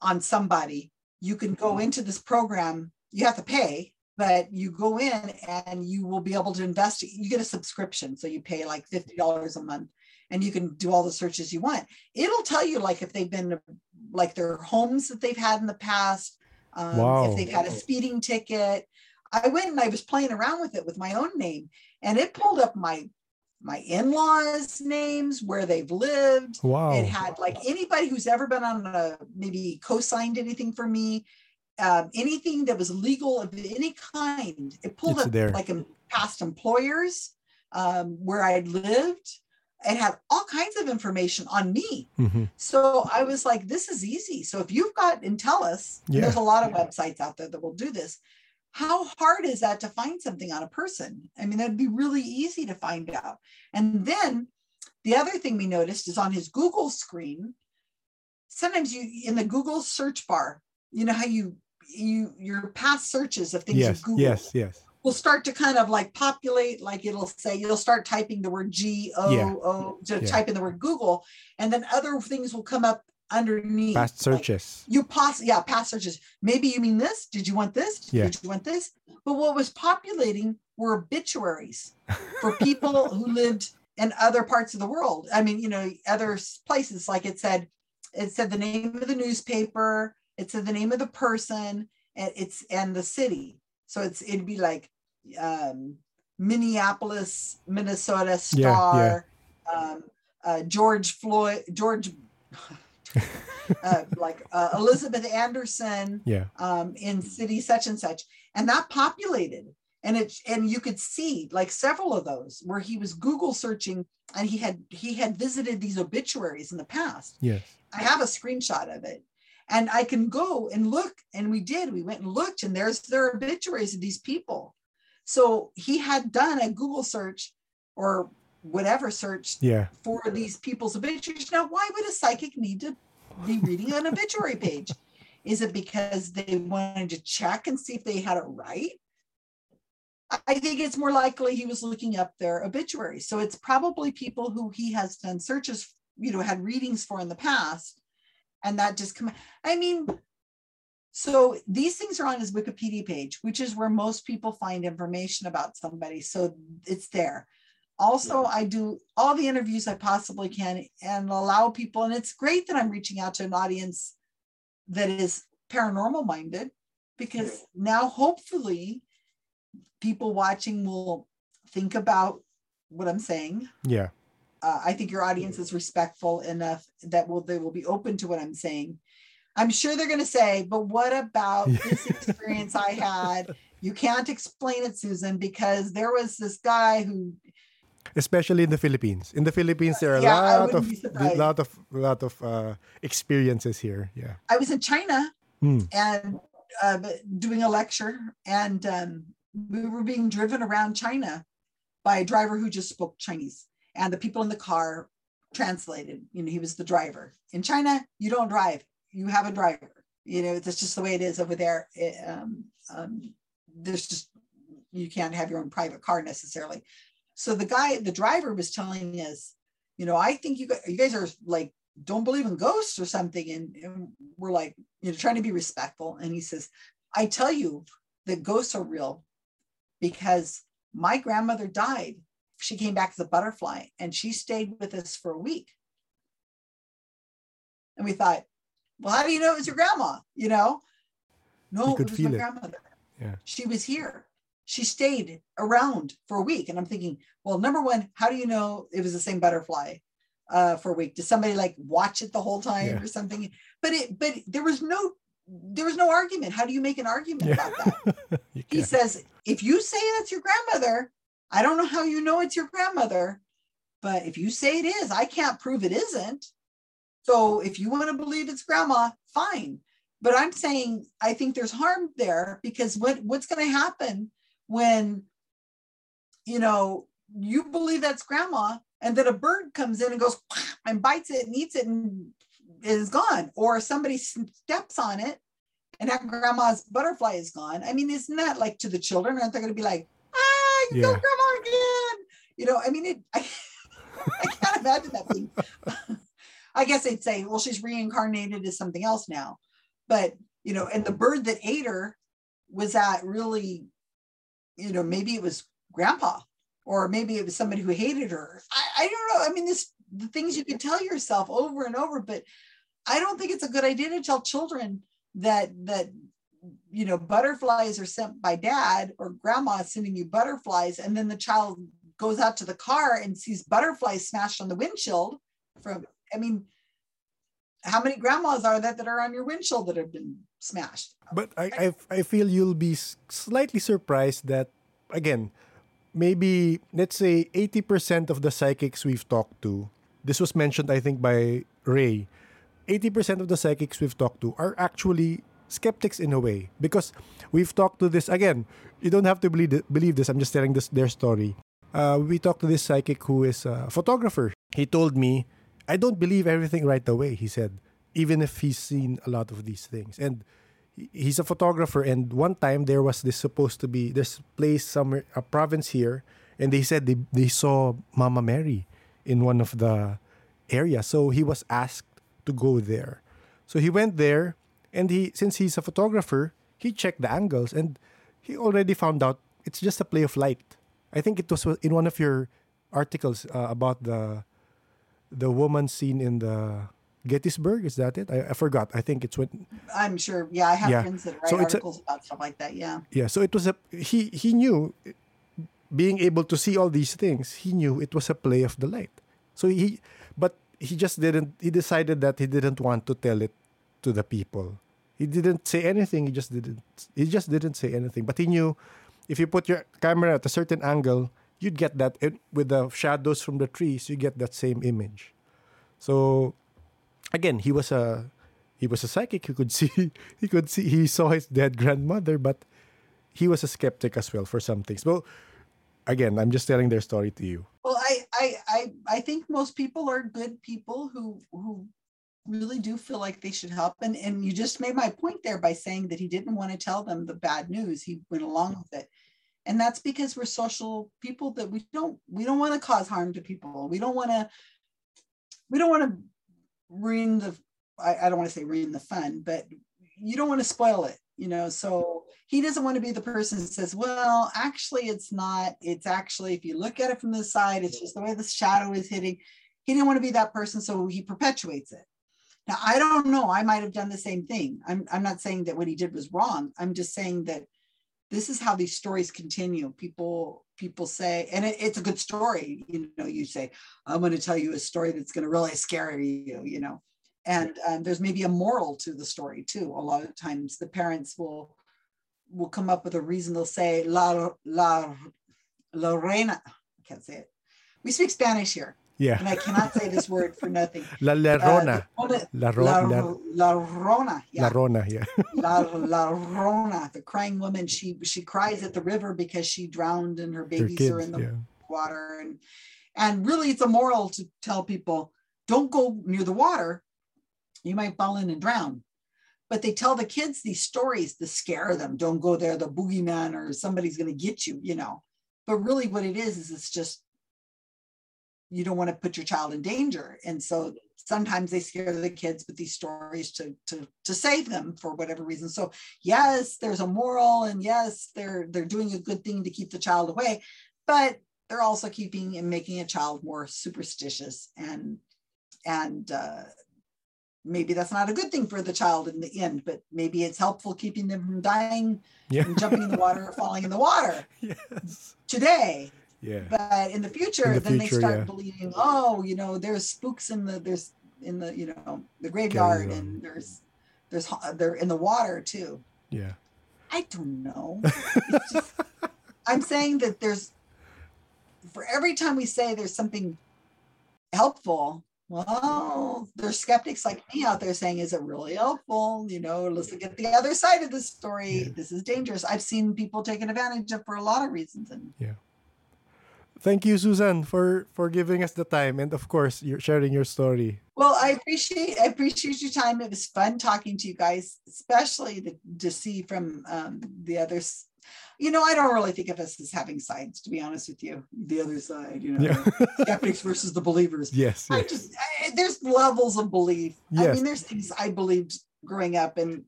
on somebody, you can go into this program. You have to pay, but you go in and you will be able to invest You get a subscription, so you pay like fifty dollars a month, and you can do all the searches you want. It'll tell you like if they've been like their homes that they've had in the past, um, Wow. if they've had a speeding ticket. I went and I was playing around with it with my own name, and it pulled up my my in-laws' names, where they've lived. Wow. It had like anybody who's ever been on a maybe co-signed anything for me, um, anything that was legal of any kind. It pulled It's up there. like em- past employers, um, where I'd lived. It had all kinds of information on me. Mhm. So I was like, this is easy. So if you've got Intelius, and Yeah. there's a lot of websites out there that will do this. How hard is that to find something on a person? I mean, that'd be really easy to find out. And then the other thing we noticed is on his Google screen, sometimes you in the Google search bar, you know how you you your past searches of things Yes. you Google Yes. Yes. will start to kind of like populate, like it'll say you'll start typing the word G O O Yeah. To Yeah. type in the word Google, and then other things will come up underneath. Past like, searches. you pos yeah, past searches. Maybe you mean this? Did you want this? Yeah. Did you want this? But what was populating were obituaries for people who lived in other parts of the world. I mean, you know, other places. Like it said, it said the name of the newspaper, it said the name of the person, and it's and the city. So it's it'd be like um Minneapolis, Minnesota Star, um uh George Floyd, George uh, like uh, Elizabeth Anderson Yeah. um, in city such and such, and that populated, and it and you could see like several of those where he was Google searching, and he had he had visited these obituaries in the past. Yes. I have a screenshot of it, and I can go and look, and we did. We went and looked, and there's their obituaries of these people. So he had done a Google search or whatever search Yeah. for these people's obituaries. Now, why would a psychic need to be reading an obituary page? Is it because they wanted to check and see if they had it right? I- I think it's more likely he was looking up their obituaries. So it's probably people who he has done searches, you know, had readings for in the past. And that just come. I mean, so these things are on his Wikipedia page, which is where most people find information about somebody. So it's there also i do all the interviews i possibly can and allow people and it's great that i'm reaching out to an audience that is paranormal minded because now hopefully people watching will think about what i'm saying Yeah. Uh, i think your audience is respectful enough that will they will be open to what i'm saying i'm sure they're going to say but what about this experience i had you can't explain it susan because there was this guy who Especially in the Philippines. In the Philippines, there are a Yeah, I lot of lot of lot of uh, experiences here. Yeah. I was in China Hmm. and uh, doing a lecture, and um, we were being driven around China by a driver who just spoke Chinese, and the people in the car translated. You know, he was the driver. In China, you don't drive; you have a driver. you know that's just the way it is over there it, um, um, there's just you can't have your own private car necessarily so the guy the driver was telling us you know i think you guys, you guys are like don't believe in ghosts or something and, and we're like you know trying to be respectful and he says i tell you that ghosts are real because my grandmother died she came back as a butterfly and she stayed with us for a week and we thought well, how do you know it was your grandma? You know, no, it was my it. grandmother. Yeah. She was here. She stayed around for a week. And I'm thinking, well, number one, how do you know it was the same butterfly uh, for a week? Did somebody like watch it the whole time yeah. or something? But it, but there was no, there was no argument. How do you make an argument yeah. about that? he says, if you say that's your grandmother, I don't know how you know it's your grandmother, but if you say it is, I can't prove it isn't. So if you want to believe it's grandma, fine. But I'm saying I think there's harm there because what, what's going to happen when, you know, you believe that's grandma and then a bird comes in and goes and bites it and eats it and is gone, or somebody steps on it and that grandma's butterfly is gone. I mean, isn't that like to the children? Aren't they going to be like, ah, you yeah. grandma again? You know, I mean, it, I, I can't imagine that being I guess they'd say, well, she's reincarnated as something else now. But, you know, and the bird that ate her was that really, you know, maybe it was grandpa or maybe it was somebody who hated her. I, I don't know. I mean, this the things you can tell yourself over and over, but I don't think it's a good idea to tell children that that you know butterflies are sent by dad or grandma sending you butterflies and then the child goes out to the car and sees butterflies smashed on the windshield from I mean, how many grandmas are that that are on your windshield that have been smashed? But I, I, I feel you'll be slightly surprised that, again, maybe let's say 80% of the psychics we've talked to, this was mentioned, I think, by Ray. 80% of the psychics we've talked to are actually skeptics in a way because we've talked to this again you don't have to believe, believe this i'm just telling this their story uh, we talked to this psychic who is a photographer he told me I don't believe everything right away, he said, even if he's seen a lot of these things. And he's a photographer. And one time there was this supposed to be this place somewhere, a province here, and they said they, they saw Mama Mary in one of the areas. So he was asked to go there. So he went there, and he since he's a photographer, he checked the angles, and he already found out it's just a play of light. I think it was in one of your articles uh, about the the woman seen in the Gettysburg. Is that it? I, I forgot. I think it's when. I'm sure. Yeah, I have yeah. friends that write so articles a, about stuff like that. Yeah. Yeah. So it was a he. He knew, being able to see all these things, he knew it was a play of the light. So he, but he just didn't. He decided that he didn't want to tell it to the people. He didn't say anything. He just didn't. He just didn't say anything. But he knew, if you put your camera at a certain angle, you'd get that with the shadows from the trees you get that same image so again he was a he was a psychic he could see he could see he saw his dead grandmother but he was a skeptic as well for some things well again i'm just telling their story to you well i i i, I think most people are good people who who really do feel like they should help and and you just made my point there by saying that he didn't want to tell them the bad news he went along with it. And that's because we're social people that we don't we don't want to cause harm to people. We don't want to we don't want to ruin the I, I don't want to say ruin the fun but you don't want to spoil it you know? So he doesn't want to be the person that says well actually it's not. It's actually if you look at it from the side it's just the way the shadow is hitting. He didn't want to be that person so he perpetuates it now i don't know. I might have done the same thing. I'm, I'm not saying that what he did was wrong. I'm just saying that this is how these stories continue. People people say and it, it's a good story. You know you say i'm going to tell you a story that's going to really scare you you know? And um, there's maybe a moral to the story too. A lot of times the parents will will come up with a reason. They'll say la la lorena i can't say it. We speak spanish here yeah. And I cannot say this word for nothing. La Lerona. Uh, la, ro- la, la, la Rona. Yeah. La Rona, yeah. la, la Rona, the crying woman, she she cries at the river because she drowned and her babies her kids, are in the yeah. water. And and really it's a moral to tell people don't go near the water. You might fall in and drown. but they tell the kids these stories to scare them. Don't go there, the boogeyman or somebody's going to get you, you know. But really, what it is is it's just you don't want to put your child in danger, and so sometimes they scare the kids with these stories to to to save them for whatever reason. So yes, there's a moral, and yes, they're they're doing a good thing to keep the child away, but they're also keeping and making a child more superstitious and and uh, maybe that's not a good thing for the child in the end, but maybe it's helpful keeping them from dying Yeah. and jumping in the water or falling in the water yes. today. Yeah. But in the future, In the then future, they start yeah. believing, oh, you know, there's spooks in the there's in the you know the graveyard and there's there's they're in the water too. Yeah. I don't know. Just- I'm saying that there's for every time we say there's something helpful, well, there's skeptics like me out there saying, is it really helpful? You know, let's look at the other side of the story. Yeah. This is dangerous. I've seen people taken advantage of for a lot of reasons. And Thank you, Susan, for for giving us the time and of course you're sharing your story. well, I appreciate I appreciate your time. It was fun talking to you guys, especially the, to see from um, the others. You know, I don't really think of us as having sides, to be honest with you. The other side, you know, Yeah. skeptics versus the believers. Yes. I just I, there's levels of belief. I mean, there's things I believed growing up, and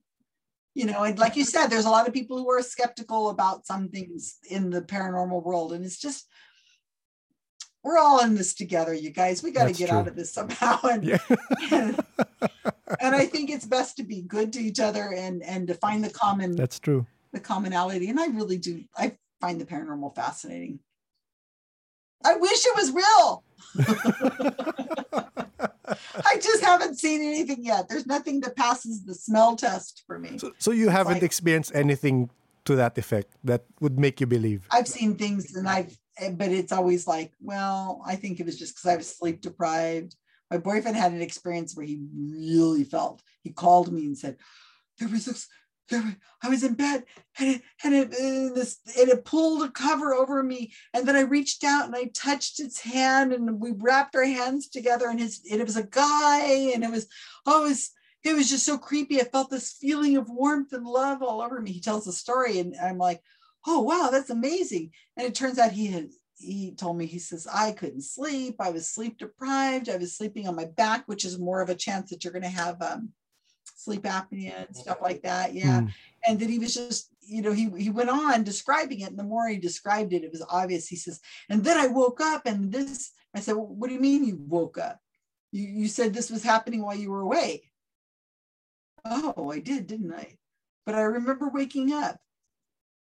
you know, and like you said, there's a lot of people who are skeptical about some things in the paranormal world, and it's just we're all in this together, you guys. We got to get true. out of this somehow, and, Yeah. and and I think it's best to be good to each other and and to find the common That's true. the commonality. And I really do. I find the paranormal fascinating. I wish it was real. I just haven't seen anything yet. There's nothing that passes the smell test for me. So, so you haven't like- experienced anything to that effect that would make you believe. I've seen things and I've, Eh, but it's always like, well, I think it was just because I was sleep deprived. My boyfriend had an experience where he really felt, he called me and said, there was this, there, was, I was in bed and it, and it, and this, and it pulled a cover over me. And then I reached out and I touched its hand and we wrapped our hands together and his, and it was a guy and it was, oh, it was, it was just so creepy. I felt this feeling of warmth and love all over me. He tells the story and I'm like, oh wow that's amazing. And it turns out he had he told me he says i couldn't sleep. I was sleep deprived. I was sleeping on my back which is more of a chance that you're going to have um, sleep apnea and stuff like that yeah. Mm. and that he was just you know he, he went on describing it and the more he described it it was obvious. He says and then i woke up and this i said well, what do you mean you woke up? You, you said this was happening while you were awake. Oh i did didn't i? But i remember waking up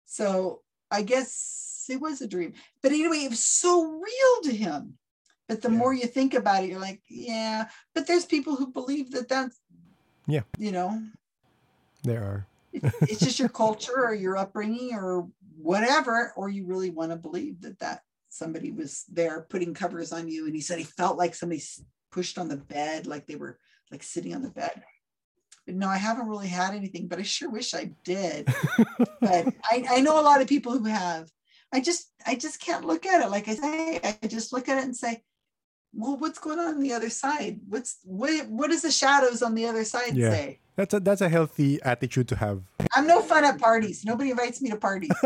so I guess it was a dream. But anyway, it was so real to him. But the Yeah. more you think about it, you're like, yeah. But there's people who believe that that's, Yeah. you know, There are. it, it's just your culture or your upbringing or whatever, or you really want to believe that that somebody was there putting covers on you. And he said he felt like somebody pushed on the bed, like they were like sitting on the bed. But no, I haven't really had anything, but I sure wish I did. but I, I know a lot of people who have. I just I just can't look at it. Like I say, I just look at it and say, well, what's going on on the other side? What's what what does the shadows on the other side Yeah. say? That's a that's a healthy attitude to have. I'm no fun at parties. Nobody invites me to parties.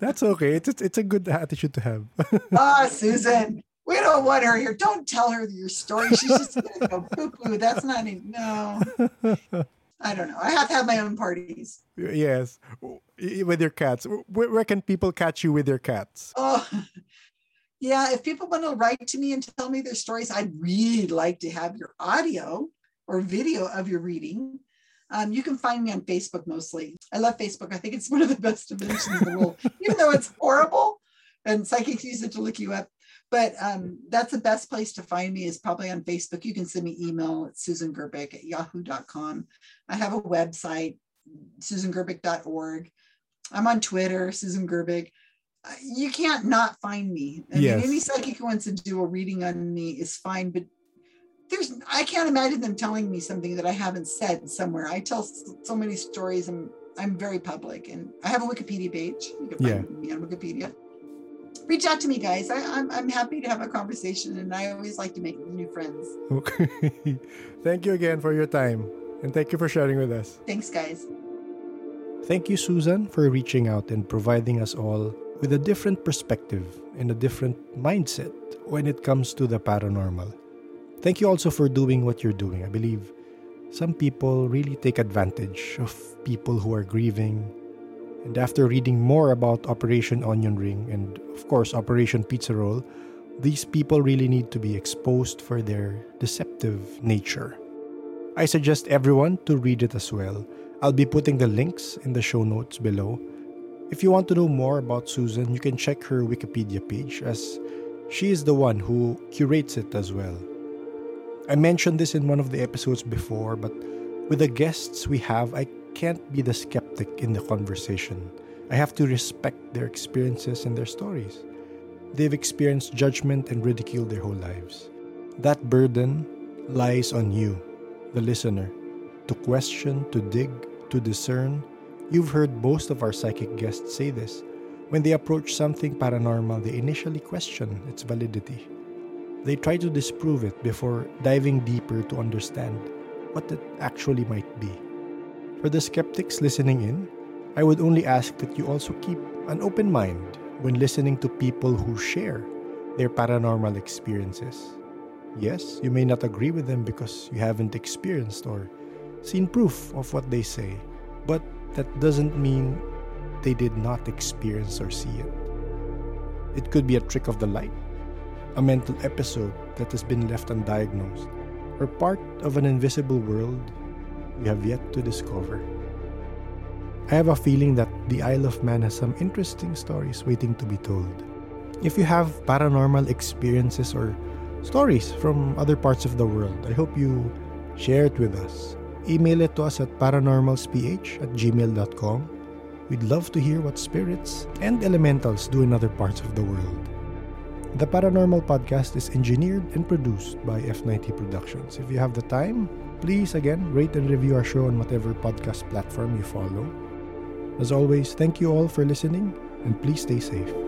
That's okay. It's it's, it's a good attitude to have. Ah, Susan, we don't want her here. Don't tell her your story. She's just gonna go poo poo. That's not any, no. I don't know. I have to have my own parties. yes, with your cats. Where, where can people catch you with your cats? Oh, yeah. If people want to write to me and tell me their stories, I'd really like to have your audio or video of your reading. Um, you can find me on Facebook mostly. I love Facebook. I think it's one of the best inventions in the world, even though it's horrible and psychics use it to look you up. But um, that's the best place to find me is probably on Facebook. You can send me email at Susan Gerbic at yahoo.com. I have a website, susangerbic.org. I'm on Twitter, Susan Gerbic. Uh, You can't not find me. I Yes. mean, any psychic who wants to do a reading on me is fine, but there's I can't imagine them telling me something that I haven't said somewhere. I tell so many stories. and I'm very public, and I have a Wikipedia page. You can find me on Wikipedia. Reach out to me, guys. I, I'm I'm happy to have a conversation, and I always like to make new friends. Okay. Thank you again for your time. And thank you for sharing with us. Thanks, guys. Thank you, Susan, for reaching out and providing us all with a different perspective and a different mindset when it comes to the paranormal. Thank you also for doing what you're doing. I believe some people really take advantage of people who are grieving. And after reading more about Operation Onion Ring and, of course, Operation Pizza Roll, these people really need to be exposed for their deceptive nature. I suggest everyone to read it as well. I'll be putting the links in the show notes below. If you want to know more about Susan, you can check her Wikipedia page as she is the one who curates it as well. I mentioned this in one of the episodes before, but with the guests we have, I can't be the skeptic in the conversation. I have to respect their experiences and their stories. They've experienced judgment and ridicule their whole lives. That burden lies on you, the listener, to question, to dig, to discern. You've heard most of our psychic guests say this. When they approach something paranormal, they initially question its validity. They try to disprove it before diving deeper to understand what it actually might be. For the skeptics listening in, I would only ask that you also keep an open mind when listening to people who share their paranormal experiences. Yes, you may not agree with them because you haven't experienced or seen proof of what they say, but that doesn't mean they did not experience or see it. It could be a trick of the light a mental episode that has been left undiagnosed, or part of an invisible world we have yet to discover. I have a feeling that the Isle of Man has some interesting stories waiting to be told. If you have paranormal experiences or stories from other parts of the world, I hope you share it with us. Email it to us at paranormalsph at gmail.com. We'd love to hear what spirits and elementals do in other parts of the world. The Paranormal Podcast is engineered and produced by F90 Productions. If you have the time, please again rate and review our show on whatever podcast platform you follow. As always, thank you all for listening and please stay safe.